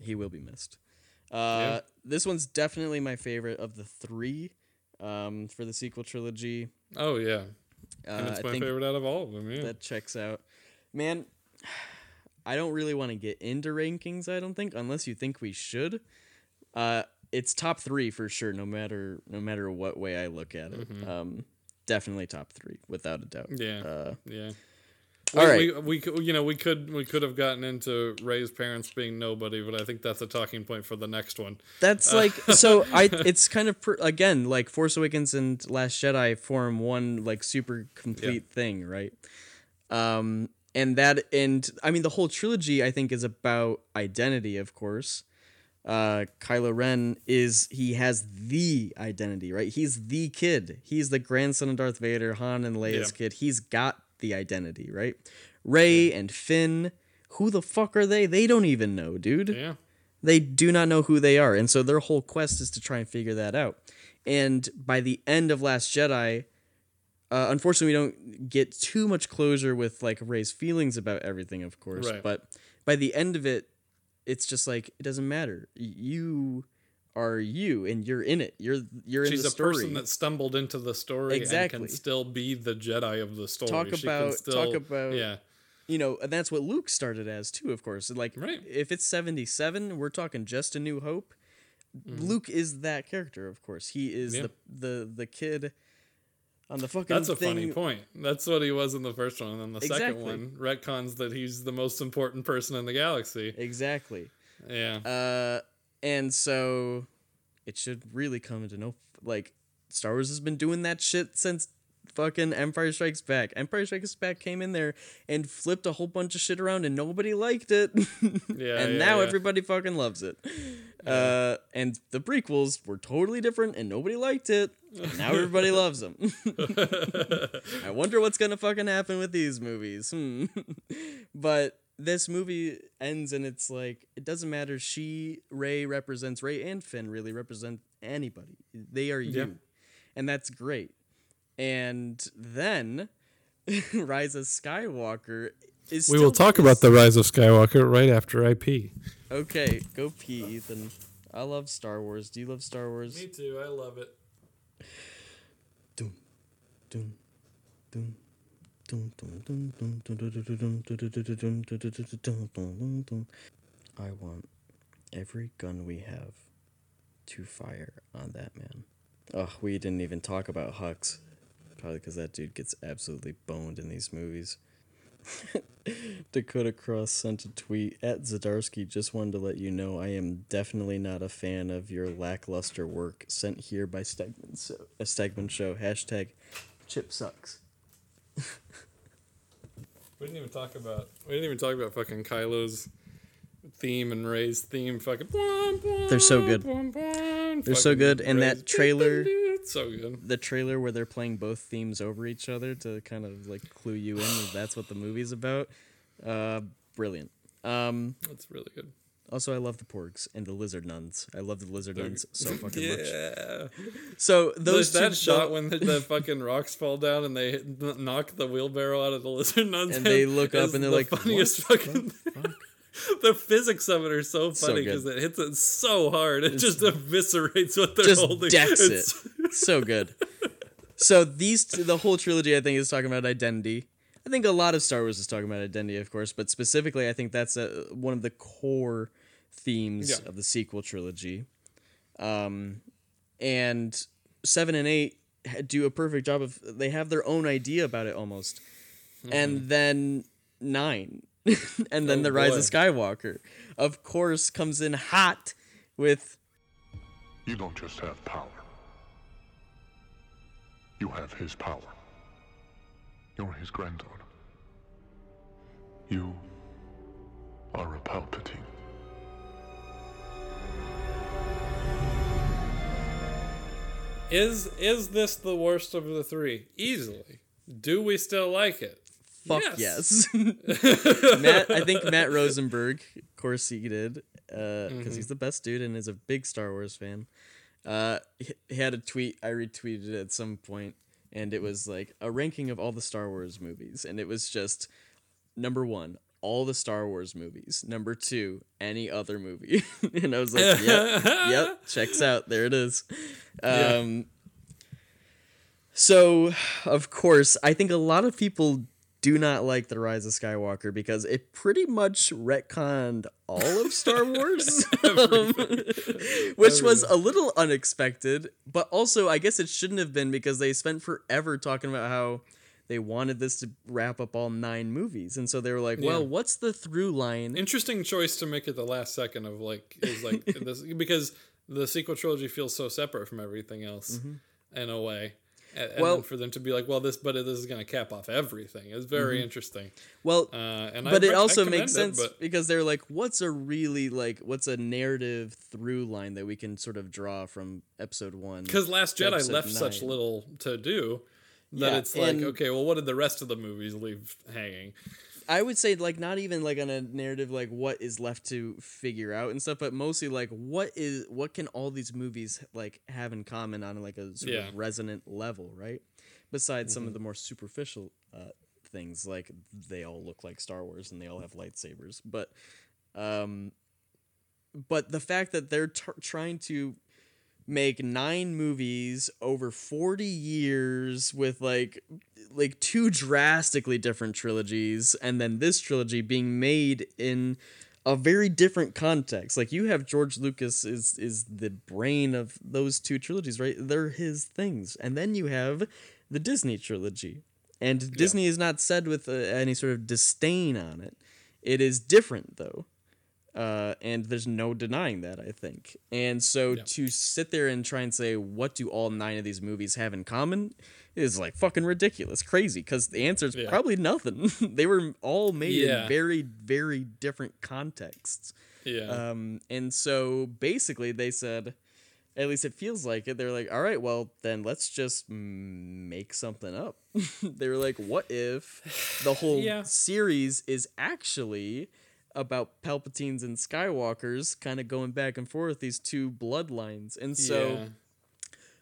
he will be missed." Uh, This one's definitely my favorite of the three. um, for the sequel trilogy. Oh yeah, Uh, and it's I my think favorite out of all of them. Yeah. that checks out. Man, I don't really want to get into rankings. I don't think unless you think we should. Uh, it's top three for sure. No matter no matter what way I look at it. Um, definitely top three without a doubt. Mm-hmm. Yeah. Uh, yeah. All we, right. we, we could- you know we could we could have gotten into Rey's parents being nobody, but I think that's a talking point for the next one. That's like so. I it's kind of per, again like Force Awakens and Last Jedi form one like super complete thing, right? Um, and that and I mean the whole trilogy I think is about identity, of course. Uh, Kylo Ren is he has the identity, right? He's the kid. He's the grandson of Darth Vader, Han and Leia's Yeah. kid. He's got the identity, right? Rey and Finn, who the fuck are they? They don't even know, dude Yeah. they do not know who they are and so their whole quest is to try and figure that out and by the end of last jedi uh, unfortunately we don't get too much closure with like rey's feelings about everything of course Right. but by the end of it it's just like it doesn't matter you are you and you're in it you're you're in the. She's a person that stumbled into the story and Exactly. can still be the Jedi of the story. Talk She about- still, talk about- yeah. you know and that's what luke started as too of course like Right. if it's 77 we're talking just a new hope luke is that character of course he is. Yeah. the the the kid on the fucking That's a thing. funny point. That's what he was in the first one, and then the second one retcons that he's the most important person in the galaxy. exactly Yeah. uh and so it should really come into no like star wars has been doing that shit since fucking empire strikes back. Empire strikes back came in there and flipped a whole bunch of shit around and nobody liked it. Yeah, and yeah, now yeah. everybody fucking loves it. Uh and the prequels were totally different and nobody liked it. And now everybody loves them i wonder what's gonna fucking happen with these movies. Hmm. but this movie ends and it's like it doesn't matter she rey represents rey and finn really represent anybody they are you Yeah. and that's great and then rise of skywalker is we will talk this- about the rise of Skywalker right after I pee. Okay, go pee, Ethan. I love Star Wars. Do you love Star Wars? Me too. I love it. Doom, doom, dun, I want every gun we have to fire on that man. Oh, we didn't even talk about Hux. Probably because that dude gets absolutely boned in these movies. Dakota Cross sent a tweet at Zadarsky. Just wanted to let you know I am definitely not a fan of your lackluster work. Sent here by Stegman, so, a Stegman show. Hashtag Chip sucks. We didn't even talk about. We didn't even talk about fucking Kylo's theme and Rey's theme. Fucking. They're so good. They're so good, and that trailer- so good. The trailer where they're playing both themes over each other to kind of like clue you in that that's what the movie's about. Uh, brilliant. Um, That's really good. Also, I love the porgs and the lizard nuns. I love the lizard nuns so fucking much. Yeah. So Those those that two, shot when the, the fucking rocks fall down and they hit- knock the wheelbarrow out of the lizard nuns And they look up and they're the like, funniest "What fucking. the physics of it are so So funny because it hits it so hard it just eviscerates what they're just holding. decks it. So good. So these t- the whole trilogy I think is talking about identity. I think a lot of Star Wars is talking about identity, of course, but specifically I think that's a, one of the core themes Yeah. of the sequel trilogy. Um, and seven and eight do a perfect job of they have their own idea about it almost, and then nine, and then Oh, the Rise boy. of Skywalker, of course, comes in hot with You don't just have power. You have his power. You're his granddaughter. You are a Palpatine. Is is this the worst of the three? Easily. Do we still like it? Fuck Yes. yes. Matt, I think Matt Rosenberg, of course he did, because Mm-hmm. he's the best dude and is a big Star Wars fan. Uh, he, he had a tweet. I retweeted it at some point, and it was like a ranking of all the Star Wars movies, and it was just number one, all the Star Wars movies. Number two, any other movie. and I was like, yep, yep, checks out. There it is. Um, So, of course, I think a lot of people do not like The Rise of Skywalker because it pretty much retconned all of Star Wars, um, which was a little unexpected. But also, I guess it shouldn't have been because they spent forever talking about how they wanted this to wrap up all nine movies, and so they were like, "Well, Yeah. what's the through line?" Interesting choice to make at the last second of like is like this because the sequel trilogy feels so separate from everything else in a way. And, Mm-hmm. Well- for them to be like, well, this, but this is going to cap off everything. It's very interesting. Well, Uh, and Mm-hmm. but re- it also makes sense but- because they're like, what's a really like, what's a narrative through line that we can sort of draw from episode one? Because Last Jedi left such little to do that Yeah, it's like, okay, well, what did the rest of the movies leave hanging? I would say like not even like on a narrative like what is left to figure out and stuff, but mostly like what is what can all these movies like have in common on like a sort Yeah. of resonant level, right? Besides some Mm-hmm. of the more superficial uh, things, like they all look like Star Wars and they all have lightsabers, but um, but the fact that they're t- trying to make nine movies over 40 years with like like two drastically different trilogies and then this trilogy being made in a very different context. Like you have george lucas is is the brain of those two trilogies right? They're his things. And then you have the disney trilogy. And disney is not said with uh, any sort of disdain on it. It is different though uh, and there's no denying that I think. And so to sit there and try and say what do all nine of these movies have in common is like fucking ridiculous, crazy. Because the answer is Yeah. probably nothing. they were all made Yeah. in very very different contexts. Yeah. Um, and so basically they said, at least it feels like it. They're like, all right, well then let's just make something up. they were like, what if the whole Yeah. series is actually about Palpatines and Skywalkers kind of going back and forth these two bloodlines. And so yeah.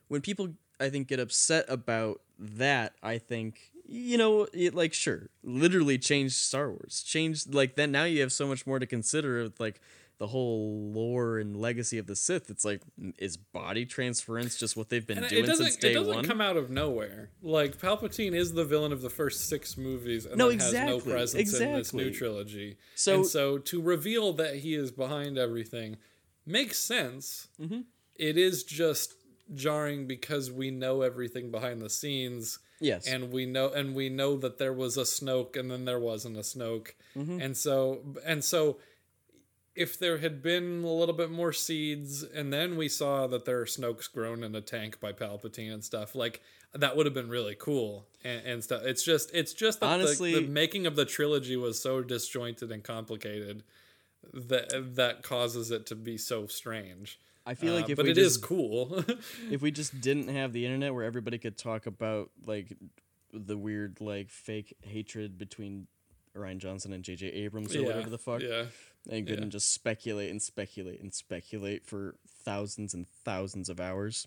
when people I think get upset about that, I think you know, it like sure, literally changed Star Wars. Changed like then now you have so much more to consider with like the whole lore and legacy of the Sith. It's like is body transference just what they've been And doing since day one? it doesn't one? come out of nowhere. Like Palpatine is the villain of the first six movies, and No, then has no exactly, presence in this new trilogy. So- and so to reveal that he is behind everything makes sense. Mm-hmm. It is just jarring because we know everything behind the scenes. Yes. and we know and we know that there was a Snoke and then there wasn't a Snoke, Mm-hmm. and so and so if there had been a little bit more seeds and then we saw that there are Snokes grown in a tank by Palpatine and stuff, like that would have been really cool and, and stuff. It's just it's just that the- Honestly- the, making of the trilogy was so disjointed and complicated that that causes it to be so strange. I feel like Uh, if but we it is just cool. if we just didn't have the internet where everybody could talk about like the weird like fake hatred between Rian Johnson and J.J. Abrams or yeah, whatever the fuck, Yeah. And couldn't yeah. just speculate and speculate and speculate for thousands and thousands of hours,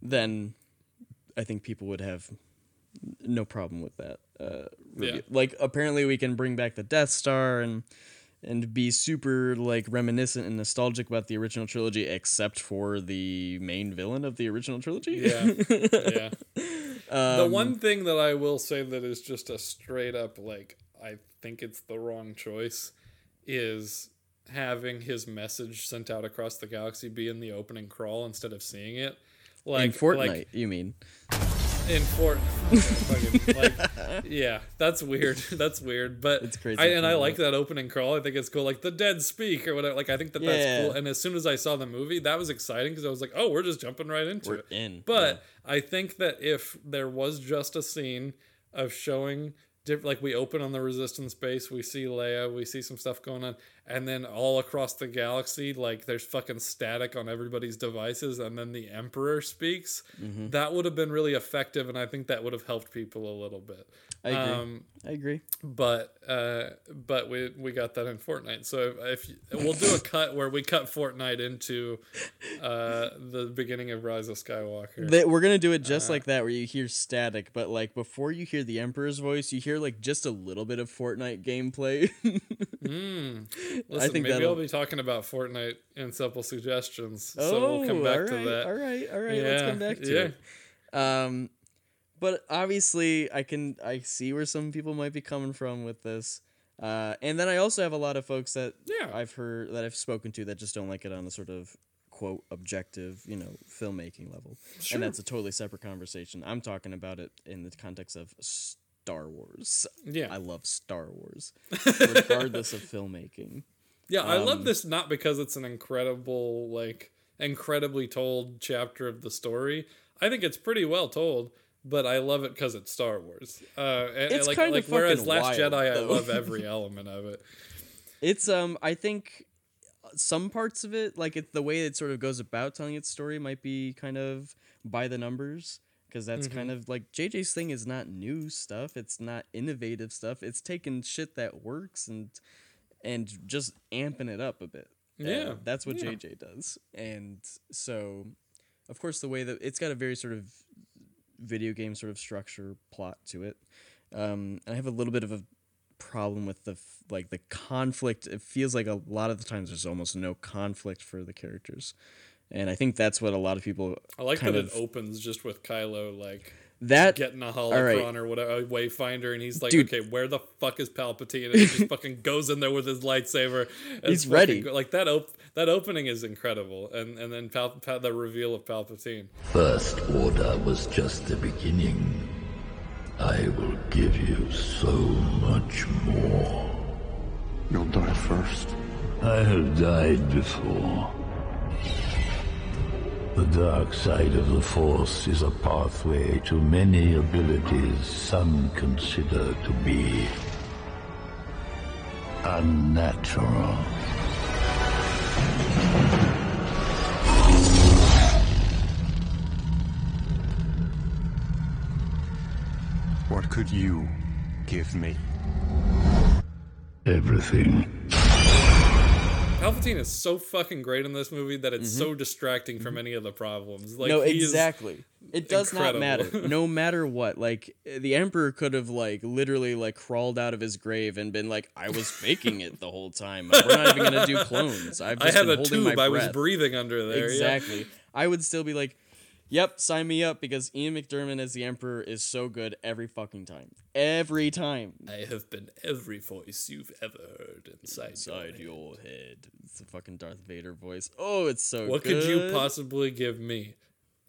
then I think people would have no problem with that. Uh. Yeah. Like apparently we can bring back the Death Star and and be super like reminiscent and nostalgic about the original trilogy, except for the main villain of the original trilogy. Yeah. yeah. the Um, one thing that I will say that is just a straight up like I think it's the wrong choice is having his message sent out across the galaxy be in the opening crawl instead of seeing it. Like in Fortnite, like you mean? in Fort fucking, like yeah, that's weird. That's weird. But It's crazy I, and I like that opening crawl. I think it's cool. Like the dead speak or whatever. Like I think that that's cool. And as soon as I saw the movie, that was exciting because I was like, oh, we're just jumping right into We're it. in, But I think that if there was just a scene of showing like we open on the resistance base, we see Leia, we see some stuff going on, and then all across the galaxy, like there's fucking static on everybody's devices, and then the Emperor speaks. Mm-hmm. That would have been really effective, and I think that would have helped people a little bit. I agree. Um, I agree. but uh, but we we got that in Fortnite. So if, if we'll do a cut where we cut Fortnite into uh, the beginning of Rise of Skywalker. They, we're gonna do it just Uh-huh. like that, where you hear static, but like before you hear the Emperor's voice, you hear like just a little bit of Fortnite gameplay. Listen, think maybe I'll be talking about Fortnite and simple suggestions. oh, so we'll come back all to right, that. all right, all right. Let's Yeah, come back to yeah. it. Um, but obviously I can I see where some people might be coming from with this. Uh, and then I also have a lot of folks that Yeah. I've heard that I've spoken to that just don't like it on the sort of quote objective, you know, filmmaking level. Sure. And that's a totally separate conversation. I'm talking about it in the context of Star Wars. Yeah. I love Star Wars, regardless of filmmaking. Yeah, I Um, love this not because it's an incredible, like, incredibly told chapter of the story. I think it's pretty well told, but I love it because it's Star Wars. Uh, and, It's like, kinda like whereas fucking Last wild, Jedi, I love every element of it. It's um I think some parts of it like it the way it sort of goes about telling its story might be kind of by the numbers because that's kind Mm-hmm. of like JJ's thing is not new stuff. It's not innovative stuff. It's taking shit that works and and just amping it up a bit. Uh, Yeah, that's what yeah. JJ does. And so of course the way that it's got a very sort of video game sort of structure plot to it. Um, I have a little bit of a problem with the f- like the conflict. It feels like a lot of the times there's almost no conflict for the characters, and I think that's what a lot of people. I like kind that of, it opens just with Kylo, like, that getting a all right. holocron or whatever, a wayfinder, and he's like, Dude. okay, where the fuck is Palpatine? And he just fucking goes in there with his lightsaber. It's He's ready. go- Like, that op- that opening is incredible. And, and then Pal- Pal- the reveal of Palpatine. First Order was just the beginning. I will give you so much more. You'll die first. I have died before. The dark side of the Force is a pathway to many abilities some consider to be unnatural. What could you give me? Everything. Palpatine is so fucking great in this movie that it's so distracting from any of the problems. Like Mm-hmm. no, exactly. It does not matter. No matter what. Like the Emperor could have like literally like crawled out of his grave and been like, "I was faking it the whole time. We're not even gonna do clones. I've I had a tube. I was breath." breathing under there. yeah. Exactly. I would still be like, "Yep, sign me up," because Ian McDiarmid as the Emperor is so good every fucking time. Every time. I have been every voice you've ever heard inside, Inside your your head. It's the fucking Darth Vader voice. Oh, it's so What good. could you possibly give me?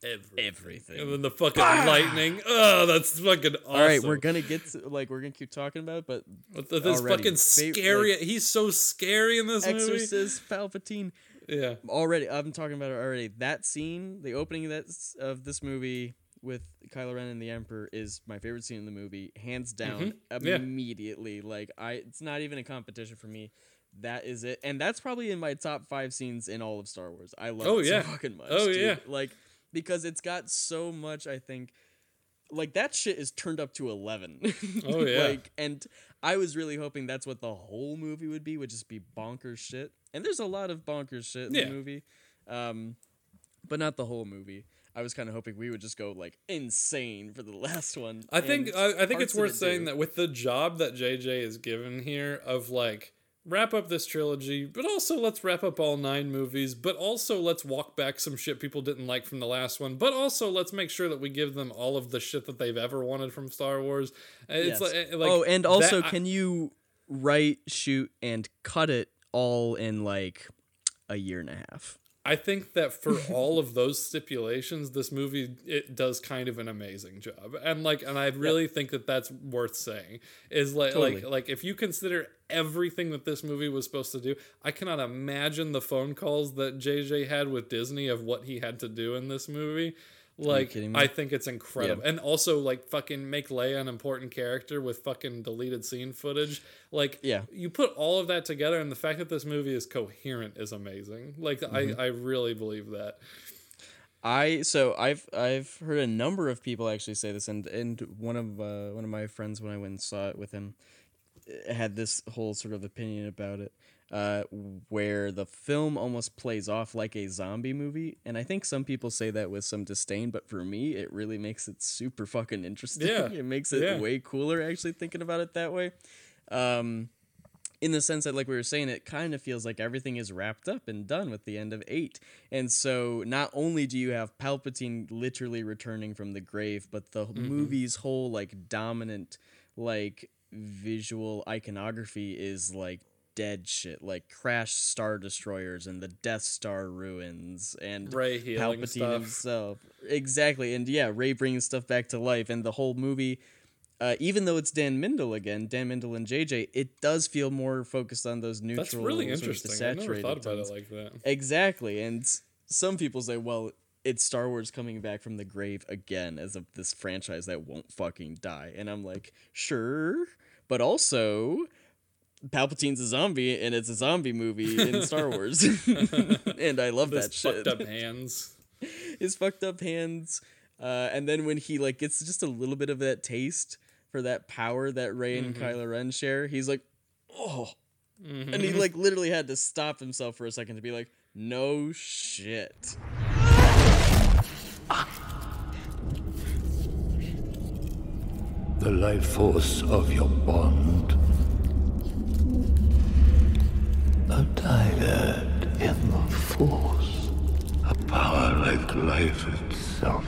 Everything. Everything. And then the fucking ah! lightning. Oh, that's fucking awesome. All right, we're gonna get to like we're gonna keep talking about, it, but With the- this already, fucking scary. like, he's so scary in this movie. Exorcist Palpatine. Yeah. Already, I'm talking about it already. That scene, the opening of that of this movie with Kylo Ren and the Emperor is my favorite scene in the movie, hands down. Mhm. Yeah. Immediately, like I, it's not even a competition for me. That is it, and that's probably in my top five scenes in all of Star Wars. I love Oh, it yeah. so fucking much. Oh, dude. yeah. like because it's got so much. I think like that shit is turned up to 11 Oh, yeah. like and i was really hoping that's what the whole movie would be would just be bonkers shit and there's a lot of bonkers shit in Yeah. the movie um but not the whole movie i was kind of hoping we would just go like insane for the last one I think I, I think it's worth it saying do. that with the job that JJ is given here of like wrap up this trilogy, but also let's wrap up all nine movies, but also let's walk back some shit people didn't like from the last one, but also let's make sure that we give them all of the shit that they've ever wanted from Star Wars. It's Yes. like, like oh and also that- I- can you write shoot and cut it all in like a year and a half I think that for all of those stipulations, this movie it does kind of an amazing job, and like, and I really think that that's worth saying. Is like, like, like if you consider everything that this movie was supposed to do, I cannot imagine the phone calls that JJ had with Disney of what he had to do in this movie. Like? I think it's incredible, and also like fucking make Leia an important character with fucking deleted scene footage. Like, Yeah. you put all of that together, and the fact that this movie is coherent is amazing. Like, Mm-hmm. I, I really believe that. I so I've I've heard a number of people actually say this, and and one of uh, one of my friends when I went and saw it with him had this whole sort of opinion about it, uh, where the film almost plays off like a zombie movie, and I think some people say that with some disdain, but for me, it really makes it super fucking interesting. Yeah, it makes it yeah. way cooler actually thinking about it that way. Um, in the sense that like we were saying it kind of feels like everything is wrapped up and done with the end of 8 and so not only do you have palpatine literally returning from the grave but the movie's whole like dominant like visual iconography is like dead shit like crash star destroyers and the death star ruins and healing palpatine stuff. himself exactly and yeah rey bringing stuff back to life and the whole movie uh, even though it's Dan Mindel again, Dan Mindel and JJ, it does feel more focused on those neutral. That's really interesting. I never thought about tones. it like that. Exactly, and some people say, well, it's Star Wars coming back from the grave again as of this franchise that won't fucking die, and I'm like, sure, but also. Palpatine's a zombie, and it's a zombie movie in Star Wars, and I love Those that shit. fucked up hands. His fucked up hands, uh, and then when he like gets just a little bit of that taste for that power that Rey and Mm-hmm. Kylo Ren share, he's like, oh, and he like literally had to stop himself for a second to be like, no shit. The life force of your bond. Dyad in the force. A power like life itself.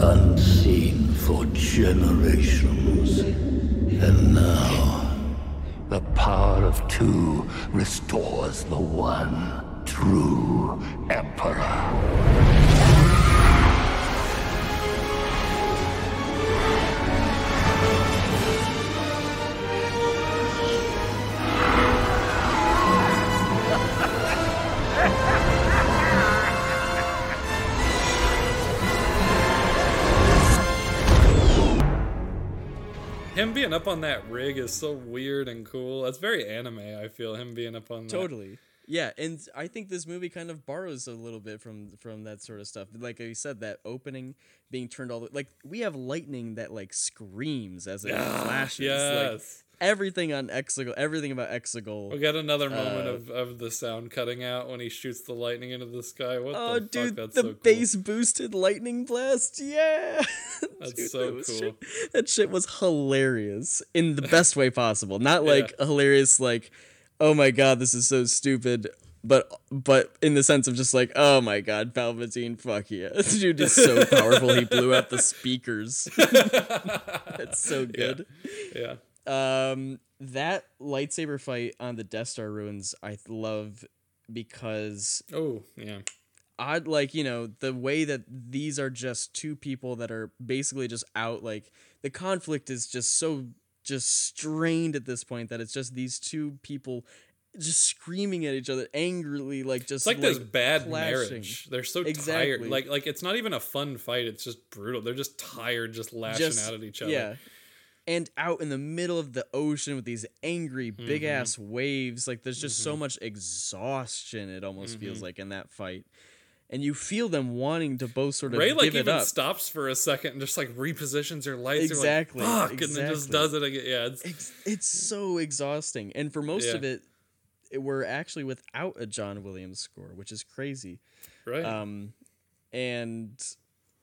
Unseen for generations. And now, the power of two restores the one true Emperor. Up on that rig is so weird and cool. That's very anime. I feel him being up on that. Totally. Yeah, and I think this movie kind of borrows a little bit from from that sort of stuff. Like you said, that opening being turned all the like we have lightning that like screams as it flashes. Yes. Everything on Exegol, everything about Exegol. We got another moment Uh, of, of the sound cutting out when he shoots the lightning into the sky. What Oh, the dude, fuck? That's the so cool. bass boosted lightning blast. Yeah. That's Dude, so that cool. shit- that shit was hilarious in the best way possible. Not like hilarious, like, oh my god, this is so stupid. But but in the sense of just like, oh my god, Palpatine, fuck yeah. This dude is so powerful he blew out the speakers. That's so good. Yeah. Um, that lightsaber fight on the Death Star ruins, I love because Oh, yeah. odd like you know the way that these are just two people that are basically just out like the conflict is just so just strained at this point that it's just these two people just screaming at each other angrily like just It's like, this bad clashing. marriage. They're so Exactly. tired. Like like it's not even a fun fight. It's just brutal. They're just tired, just lashing Just- out at each other. yeah and out in the middle of the ocean with these angry big Mm-hmm. ass waves like there's just so much exhaustion it almost feels Mm-hmm. like in that fight and you feel them wanting to both sort of Rey like give it even stops for a second and just like repositions her lights. Exactly, Like, Fuck, and then just does it again. Yeah, it's, it's so exhausting and for most Yeah. of it, it we're actually without a john williams score which is crazy right. um and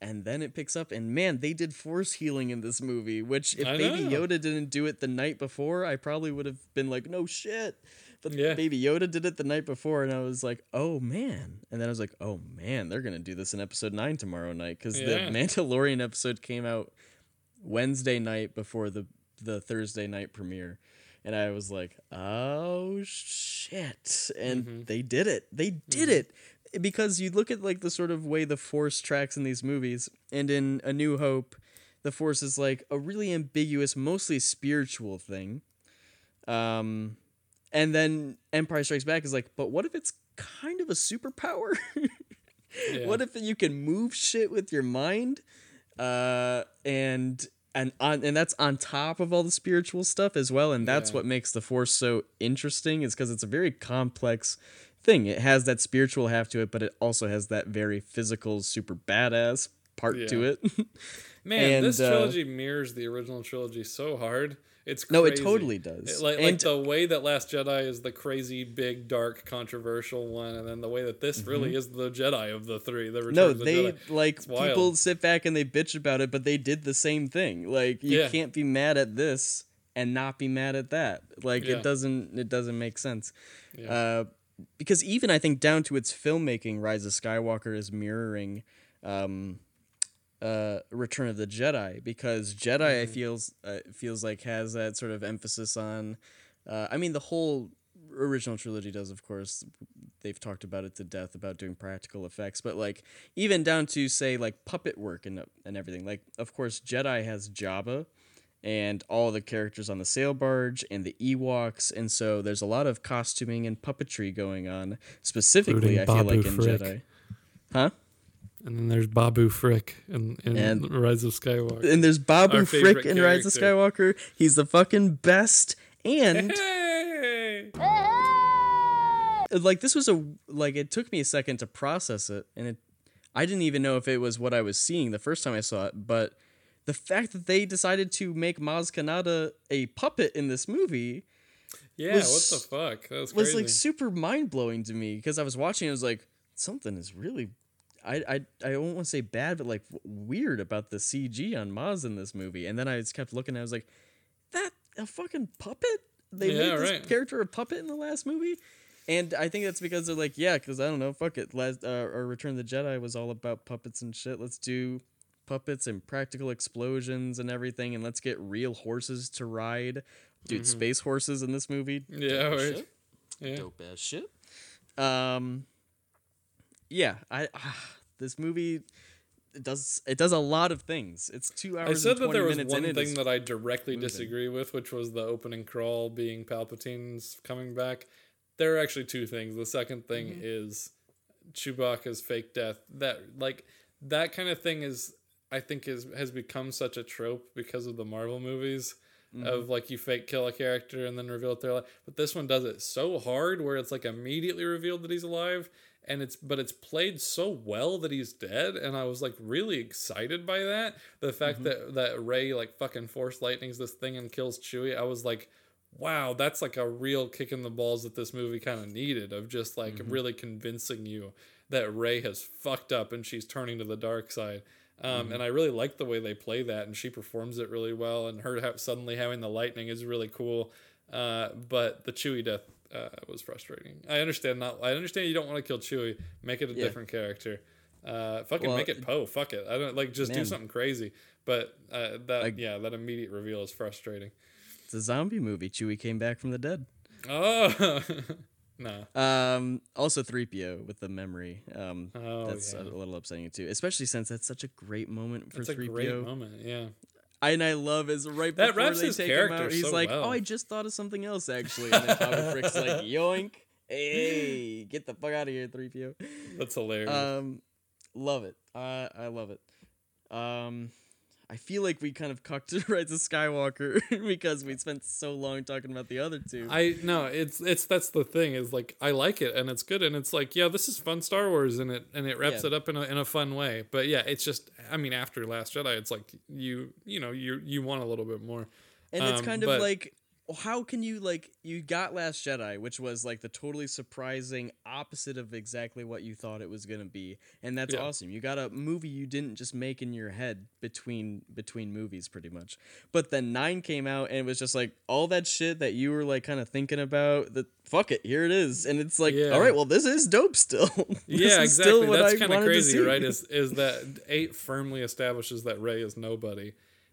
and then it picks up and man they did force healing in this movie which if I baby know. yoda didn't do it the night before i probably would have been like no shit but Yeah. baby yoda did it the night before and i was like oh man and then i was like oh man they're gonna do this in episode 9 tomorrow night because Yeah. the mandalorian episode came out wednesday night before the the thursday night premiere and i was like oh shit and Mm-hmm. they did it they did it because you look at like the sort of way the force tracks in these movies and in a new hope the force is like a really ambiguous mostly spiritual thing um and then empire strikes back is like but what if it's kind of a superpower Yeah. what if you can move shit with your mind uh and and on and that's on top of all the spiritual stuff as well and that's Yeah. what makes the force so interesting is because it's a very complex thing it has that spiritual half to it but it also has that very physical super badass part to it Man, this and, uh, trilogy mirrors the original trilogy so hard. It's crazy. No, it totally does. It- like, like the way that Last Jedi is the crazy, big, dark, controversial one, and then the way that this really is the Jedi of the three. The Return Mm-hmm. no of the they Jedi. like people sit back and they bitch about it but they did the same thing like you Yeah. can't be mad at this and not be mad at that. Like Yeah. it doesn't it doesn't make sense. Yeah. Uh, because even I think down to its filmmaking, Rise of Skywalker is mirroring um, uh, Return of the Jedi because Jedi I feels uh, feels like has that sort of emphasis on. Uh, I mean, the whole original trilogy does, of course. They've talked about it to death about doing practical effects, but like even down to say like puppet work and and everything. Like, of course, Jedi has Jabba and all the characters on the sail barge and the Ewoks, and so there's a lot of costuming and puppetry going on. Specifically, Including I feel Babu like in Frick. Jedi, huh? And then there's Babu Frick in, in And- Rise of Skywalker. And there's Babu Our Frick in Rise of. Skywalker. He's the fucking best. And Hey! like this was a like it took me a second to process it and it I didn't even know if it was what I was seeing the first time I saw it, but the fact that they decided to make Maz Kanata a puppet in this movie Yeah, was- what the fuck? That was was crazy. like super mind blowing to me because I was watching. it, I was like, something is really, I I I don't want to say bad, but like weird about the CG on Maz in this movie. And then I just kept looking. and I was like, that a fucking puppet? They Yeah, made this right. character a puppet in the last movie. And I think that's because they're like, yeah, because I don't know, fuck it. Last, uh, or Return of the Jedi was all about puppets and shit. Let's do puppets and practical explosions and everything, and let's get real horses to ride. Dude, space horses in this movie. yeah, dope right. shit Yeah. dope ass shit. Um, yeah, I ah, this movie it does it does a lot of things. It's two hours. I said and that there was one thing that I directly moving. disagree with, which was the opening crawl being Palpatine's coming back. There are actually two things. The second thing Mm-hmm. is Chewbacca's fake death. That like that kind of thing is I think is has become such a trope because of the Marvel movies Mm-hmm. of like you fake kill a character and then reveal it they're alive. But this one does it so hard where it's like immediately revealed that he's alive and it's but it's played so well that he's dead and I was like really excited by that. The fact that that Rey like fucking force lightnings this thing and kills Chewie, I was like wow, that's like a real kick in the balls that this movie kind of needed of just like really convincing you that Rey has fucked up and she's turning to the dark side. Um, And I really like the way they play that, and she performs it really well. And her ha- suddenly having the lightning is really cool. Uh, but the Chewie death uh, was frustrating. I understand not. I understand you don't want to kill Chewie. Make it a Yeah. different character. Uh, fucking Well, make it Poe. Fuck it. I don't like just do something crazy. But uh, that Like- yeah, that immediate reveal is frustrating. It's a zombie movie. Chewie came back from the dead. Oh no. Um, also 3PO with the memory. Um, Oh, that's yeah. a little upsetting too, especially since that's such a great moment for That's a 3PO. great moment. Yeah. and I love is right That before they his take him out, he's so like, well. "Oh, I just thought of something else actually." And then Babu Frick's like, "Yoink! Hey, get the fuck out of here, 3PO." That's hilarious. Um, love it. I I love it. Um, I feel like we kind of cucked Rise of Skywalker because we spent so long talking about the other two. I no, it's it's that's the thing is like I like it and it's good and it's like yeah, this is fun Star Wars and it and it wraps Yeah. it up in a in a fun way. But yeah, it's just I mean after Last Jedi, it's like you you know you you want a little bit more. and it's um, kind of but- like how can you like you got last jedi which was like the totally surprising opposite of exactly what you thought it was going to be and that's Yeah. awesome you got a movie you didn't just make in your head between between movies pretty much but then 9 came out and it was just like all that shit that you were like kind of thinking about that fuck it here it is and it's like Yeah. all right well this is dope still yeah, still exactly. what That's kind of crazy, right? Is is that eight firmly establishes that Rey is nobody,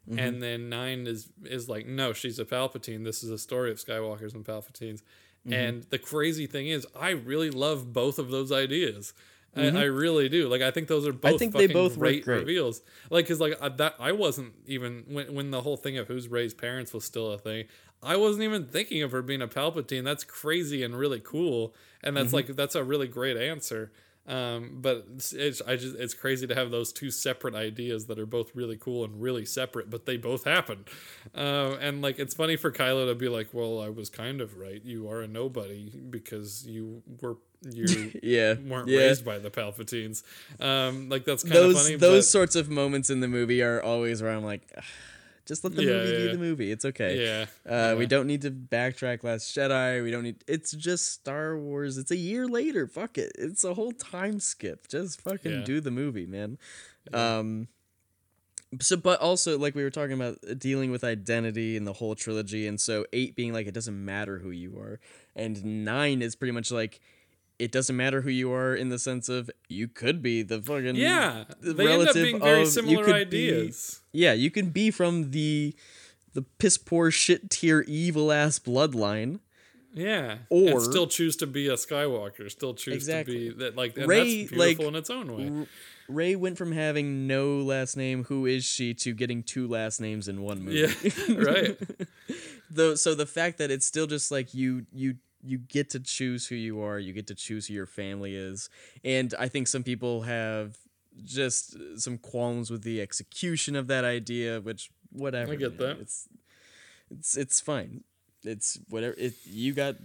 Mm-hmm. and then nine is is like no, she's a Palpatine. This is a story of Skywalkers and Palpatines. Mm-hmm. And the crazy thing is, I really love both of those ideas. I, I really do. Like, I think those are both. Mm-hmm. think they both great, great. reveals. Like, cause like I, that, I wasn't even when when the whole thing of who's Rey's parents was still a thing. I wasn't even thinking of her being a Palpatine. That's crazy and really cool, and Mm-hmm. that's like that's a really great answer. Um, but it's, it's I just it's crazy to have those two separate ideas that are both really cool and really separate, but they both happen. Um, and like it's funny for Kylo to be like, "Well, I was kind of right. You are a nobody because you were you yeah weren't yeah. raised by the Palpatines." Um, like that's kind of funny. those but- sorts of moments in the movie are always where I'm like, "Ugh, just let the Yeah, movie yeah, be the movie. It's okay. yeah, Uh, We don't need to backtrack Last Jedi. We don't need. It's just Star Wars. It's a year later. Fuck it. It's a whole time skip. Just fucking Yeah. do the movie, man. Um, so but also like we were talking about uh, dealing with identity in the whole trilogy and so 8 being like it doesn't matter who you are and 9 is pretty much like it doesn't matter who you are in the sense of you could be the fucking Yeah, the they end up relative being very of- you similar could be- ideas. yeah you can be from the the piss poor shit tier evil ass bloodline Yeah, Or- and still choose to be a Skywalker. Still choose Exactly. to be that. Like, and Rey, that's beautiful like, in its own way. Rey went from having no last name, who is she, to getting two last names in one movie. Yeah, right. Though, so the fact that it's still just like you, you, you get to choose who you are. You get to choose who your family is, and I think some people have just uh, some qualms with the execution of that idea. Which whatever. I get man. that. It's, it's, it's fine. It's whatever. It you got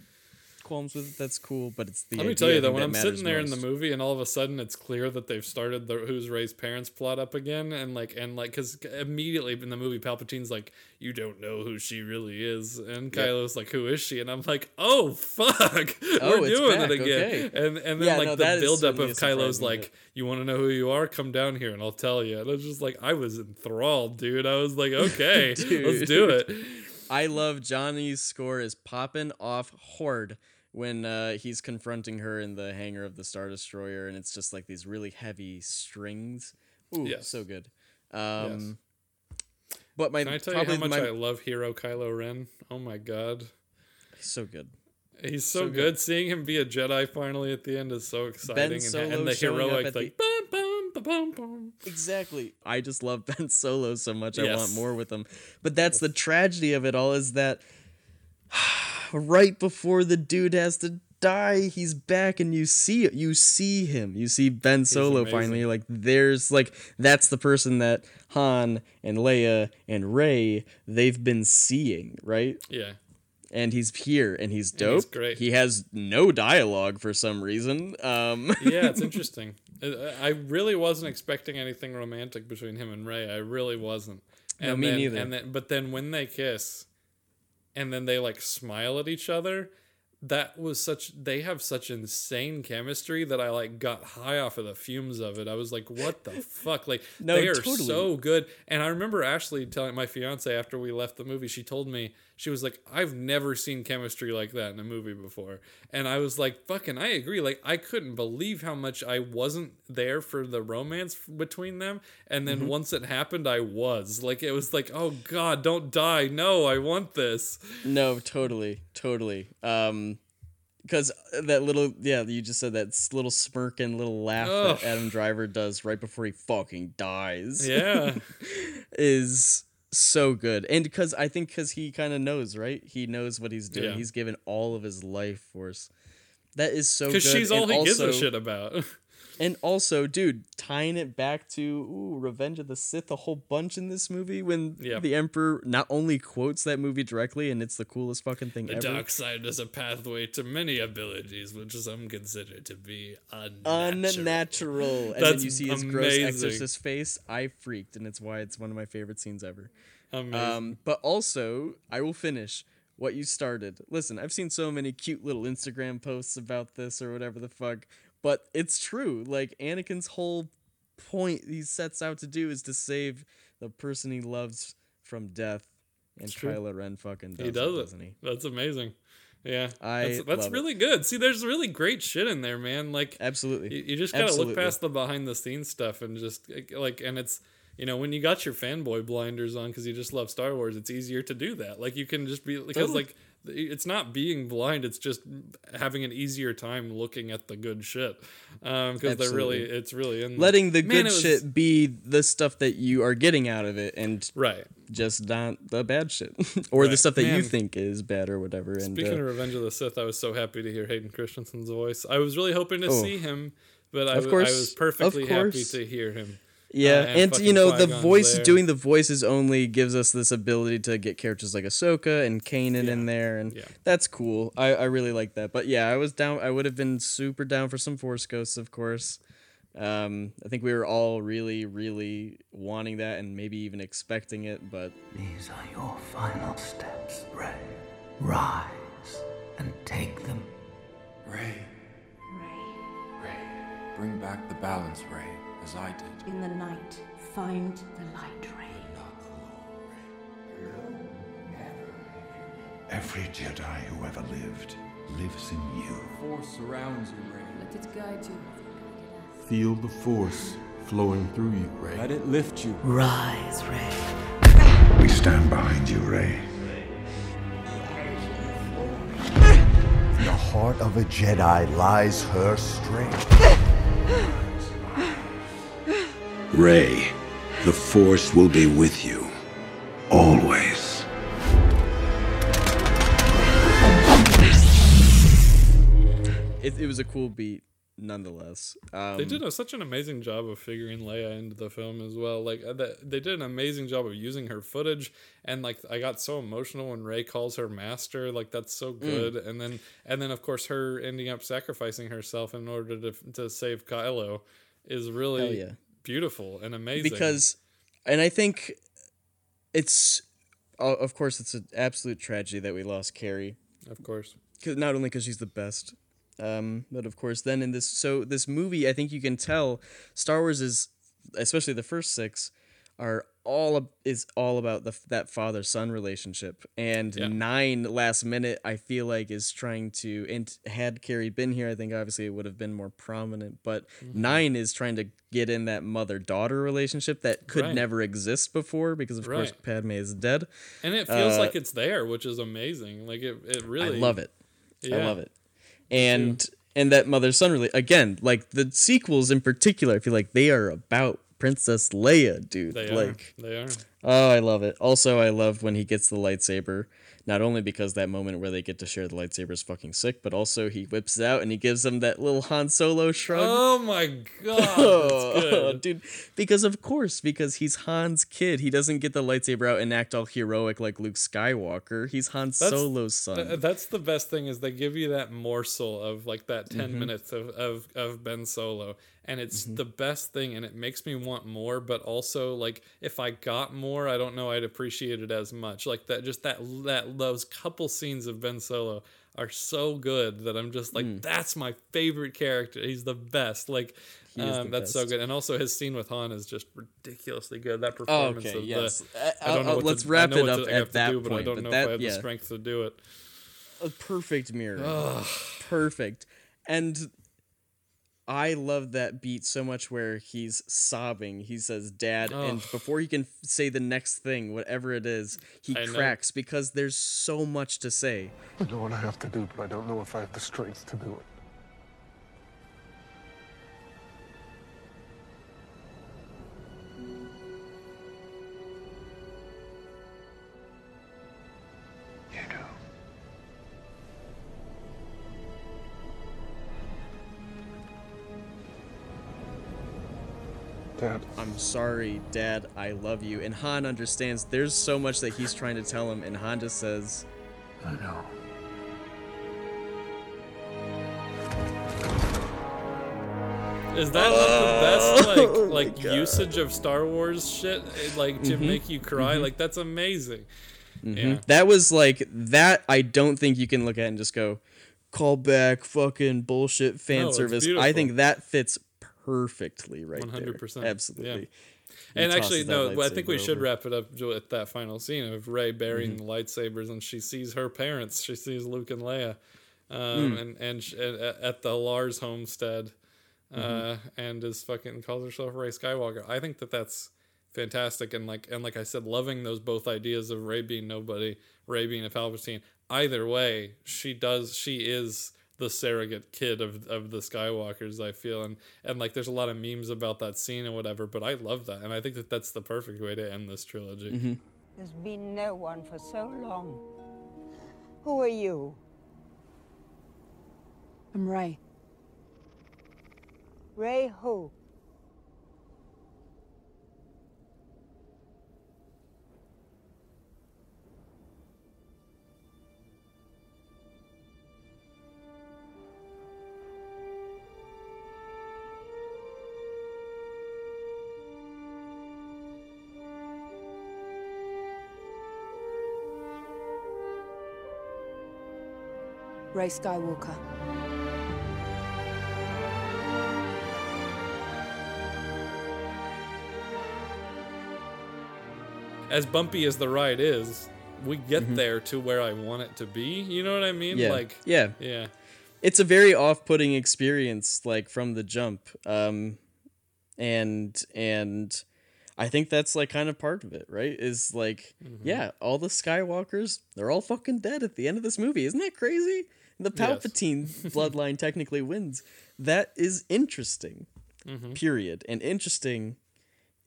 qualms with it. That's cool, but it's the. Let me tell you though, when I'm sitting there in the movie, and all of a sudden it's clear that they've started the Who's Rey's parents plot up again, and like, and like, because immediately in the movie, Palpatine's like, "You don't know who she really is," and Kylo's like, "Who is she?" And I'm like, "Oh fuck, Oh, we're doing back, it again." okay. And and then Yeah, like no, the buildup of Kylo's like. "You want to know who you are? Come down here and I'll tell you." And I was just like, I was enthralled, dude. I was like, "Okay, let's do it." I love Johnny's score is popping off hard when uh, he's confronting her in the hangar of the Star Destroyer, and it's just like these really heavy strings. Ooh, Yes. so good. Um, But my Can I tell you how much my, I love Hero Kylo Ren? Oh my god. he's so good. He's so, So good. good. Seeing him be a Jedi finally at the end is so exciting. and, Solo and the showing up heroic at the- like bum, bum, ba, bum, bum. Exactly. I just love Ben Solo so much. I want more with him. But that's the tragedy of it all is that right before the dude has to die, he's back and you see it. You see him. You see Ben Solo finally. Like there's like that's the person that Han and Leia and Rey they've been seeing, right? Yeah. And he's here and he's dope. he's great. He has no dialogue for some reason. Um Yeah, it's interesting. I I really wasn't expecting anything romantic between him and Rey. I really wasn't. And No, me then, neither. And then, but then when they kiss, and then they like smile at each other, that was such. They have such insane chemistry that I like got high off of the fumes of it. I was like, "What the fuck?" Like No, they are totally. so good. And I remember Ashley telling my fiance after we left the movie, she told me she was like, "I've never seen chemistry like that in a movie before." And I was like, "Fucking, I agree." Like I couldn't believe how much I wasn't there for the romance between them, and then once it happened, I was. Like it was like, "Oh God, don't die! No, I want this." No, totally, totally. Um, because that little, yeah, you just said that little smirk and little laugh Ugh. that Adam Driver does right before he fucking dies. Yeah. is so good, and because I think because he kind of knows, right? He knows what he's doing. Yeah. He's given all of his life force. That is so good. Because she's all and he gives a shit about. And also, dude, tying it back to ooh, Revenge of the Sith a whole bunch in this movie when Yeah. the Emperor not only quotes that movie directly and it's the coolest fucking thing The ever. dark side is a pathway to many abilities, which some consider to be unnatural. unnatural. And then you see his gross exorcist face. I freaked, and it's why it's one of my favorite scenes ever. Amazing. Um, but also, I will finish what you started. Listen, I've seen so many cute little Instagram posts about this or whatever the fuck, but it's true. Like Anakin's whole point he sets out to do is to save the person he loves from death. And It's true. Kylo Ren fucking does he does it, doesn't he? That's amazing. Yeah, I that's, that's love it. really good. See, there's really great shit in there, man. Like, Absolutely. you, you just gotta Absolutely. look past the behind the scenes stuff and just like, and it's you know when you got your fanboy blinders on because you just love Star Wars, it's easier to do that. Like you can just be because Totally. like it's not being blind; it's just having an easier time looking at the good shit. Um, because they're really it's really in there. Letting the Man, good was- shit be the stuff that you are getting out of it and right. just not the bad shit or the stuff that you think is bad or whatever. And Speaking uh, of Revenge of the Sith, I was so happy to hear Hayden Christensen's voice. I was really hoping to Oh. see him, but I, Of course, I was perfectly happy to hear him. Yeah, Uh, and, fucking you know the Qui-Gon's voice there. doing the voices only gives us this ability to get characters like Ahsoka and Kanan in there, and Yeah. that's cool. I, I really like that. But yeah, I was down. I would have been super down for some Force Ghosts, of course. Um, I think we were all really, really wanting that, and maybe even expecting it. But These are your final steps, Rey. Rise and take them. Rey. Rey. Bring back the balance, Rey, as I did. In the night, find the light rey. Every Jedi who ever lived lives in you. Force surrounds you, Rey. Let it guide you. Feel the force flowing through you, Rey. Let it lift you. Rise, Rey. We stand behind you, Rey. In the heart of a Jedi lies her strength. Rey, the Force will be with you. Always. It, it was a cool beat, nonetheless. Um, they did a, such an amazing job of figuring Leia into the film as well. Like uh, they did an amazing job of using her footage, and like I got so emotional when Rey calls her master. Like that's so good. And then and then of course her ending up sacrificing herself in order to to save Kylo is really yeah. Beautiful and amazing. because and i think it's of course it's an absolute tragedy that we lost carrie of course 'Cause- not only because she's the best um, but of course then in this so this movie i think you can tell star wars is especially the first six are all is all about the that father son relationship and Yeah. nine last minute i feel like is trying to and had carrie been here i think obviously it would have been more prominent but Mm-hmm. nine is trying to get in that mother daughter relationship that could Right. never exist before because of course padme is dead and it feels Uh, like it's there, which is amazing. Like it, it really. I love it. I love it. And and that mother son really again, like the sequels in particular, I feel like they are about Princess Leia, dude. They like are. They are. Oh, I love it. Also, I love when he gets the lightsaber. Not only because that moment where they get to share the lightsaber is fucking sick, but also he whips it out and he gives them that little Han Solo shrug. Oh my god, good. dude. Because of course, because he's Han's kid. He doesn't get the lightsaber out and act all heroic like Luke Skywalker. He's Han That's- Solo's son. Th- that's the best thing is they give you that morsel of like that 10 Mhm. minutes of, of, of Ben Solo and it's Mm-hmm. the best thing and it makes me want more but also like if I got more I don't know I'd appreciate it as much like that just that that those couple scenes of Ben Solo are so good that I'm just like Mm. that's my favorite character he's the best like um, the that's so good and also his scene with Han is just ridiculously good that Oh, performance okay, of yes. the I don't know let's to, wrap it up to, at that do, but I point, don't but know that- if I have yeah. the strength to do it a perfect mirror. Perfect. And I love that beat so much where he's sobbing. He says, Dad. And before he can f- say the next thing, whatever it is, he I know. cracks because there's so much to say. I know what I have to do, but I don't know if I have the strength to do it. Dad. I'm sorry, Dad. I love you. And Han understands there's so much that he's trying to tell him, and Han just says, I know. Is that not the best Oh like like God. usage of Star Wars shit? eh, Like to Mhm, make you cry? mhm. Like that's amazing. Mhm. Yeah. That was like that. I don't think you can look at and just go, call back, fucking bullshit fan No, service. I think that fits perfectly right One there. hundred percent. absolutely. And He actually, no. I think we lightsaber should wrap it up at that final scene of Rey burying Mm-hmm. the lightsabers, and she sees her parents. She sees Luke and Leia, um, Mm. and and sh- at, at the Lars homestead, uh, Mhm. and is fucking calls herself Rey Skywalker. I think that that's fantastic, and like and like I said, loving those both ideas of Rey being nobody, Rey being a Palpatine. Either way, she does. She is the surrogate kid of, of the Skywalkers. I feel and and like there's a lot of memes about that scene and whatever, but I love that, and I think that that's the perfect way to end this trilogy. Mm-hmm. There's been no one for so long. Who are you? I'm Rey. Rey who? Rey Skywalker. As bumpy as the ride is, we get mm-hmm. there to where I want it to be. You know what I mean? Yeah. Like yeah, yeah. It's a very off-putting experience, like from the jump, um, and and I think that's like kind of part of it, right? Is like, mm-hmm. yeah, all the Skywalkers, they're all fucking dead at the end of this movie. Isn't that crazy? The Yes. Palpatine bloodline technically wins. That is interesting. Mhm. Period. And interesting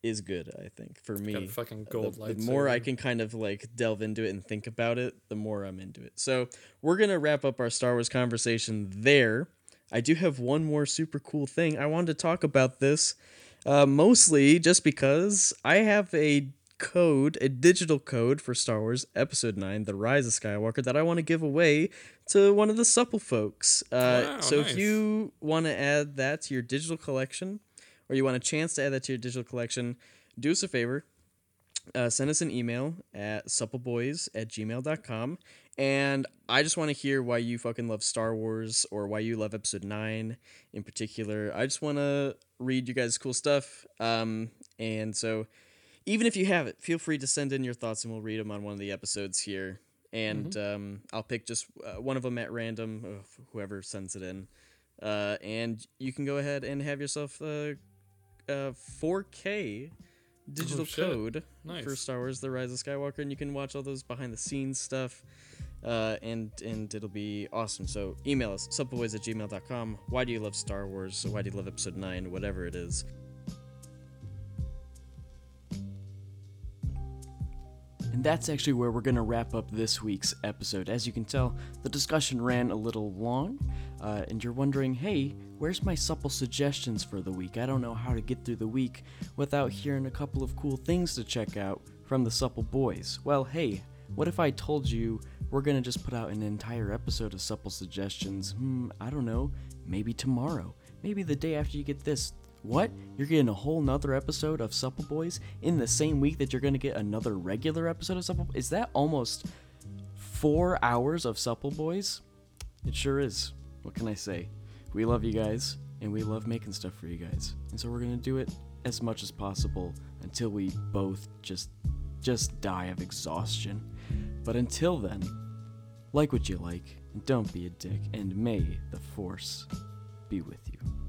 is good, I think, for me. Got fucking The- gold the, more I can kind of like delve into it and think about it, the more I'm into it. So we're gonna wrap up our Star Wars conversation there. I do have one more super cool thing. I wanted to talk about this uh, mostly just because I have a code, a digital code for Star Wars Episode 9, The Rise of Skywalker, that I want to give away to one of the supple folks. Uh, Wow, so nice. if you want to add that to your digital collection, or you want a chance to add that to your digital collection, do us a favor. Uh, send us an email at suppleboys at gmail.com. And I just want to hear why you fucking love Star Wars or why you love episode 9 in particular. I just want to read you guys' cool stuff. Um, and so, even if you have it, feel free to send in your thoughts and we'll read them on one of the episodes here. And um, I'll pick just uh, one of them at random, of whoever sends it in. Uh, and you can go ahead and have yourself a, a 4K digital Oh, code for Star Wars: The Rise of Skywalker, and you can watch all those behind the scenes stuff. Uh, and and it'll be awesome. So email us subboys at gmail.com. Why do you love Star Wars? Why do you love Episode Nine? Whatever it is. And that's actually where we're going to wrap up this week's episode. As you can tell, the discussion ran a little long, uh, and you're wondering, hey, where's my supple suggestions for the week? I don't know how to get through the week without hearing a couple of cool things to check out from the Supple Boys. Well, hey, what if I told you we're going to just put out an entire episode of Supple Suggestions? Hmm, I don't know, maybe tomorrow, maybe the day after you get this. What? You're getting a whole nother episode of Supple Boys in the same week that you're gonna get another regular episode of Supple? Is that almost four hours of Supple Boys? It sure is. What can I say? We love you guys, and we love making stuff for you guys, and so we're gonna do it as much as possible until we both just just die of exhaustion. But until then, like what you like, and don't be a dick, and may the Force be with you.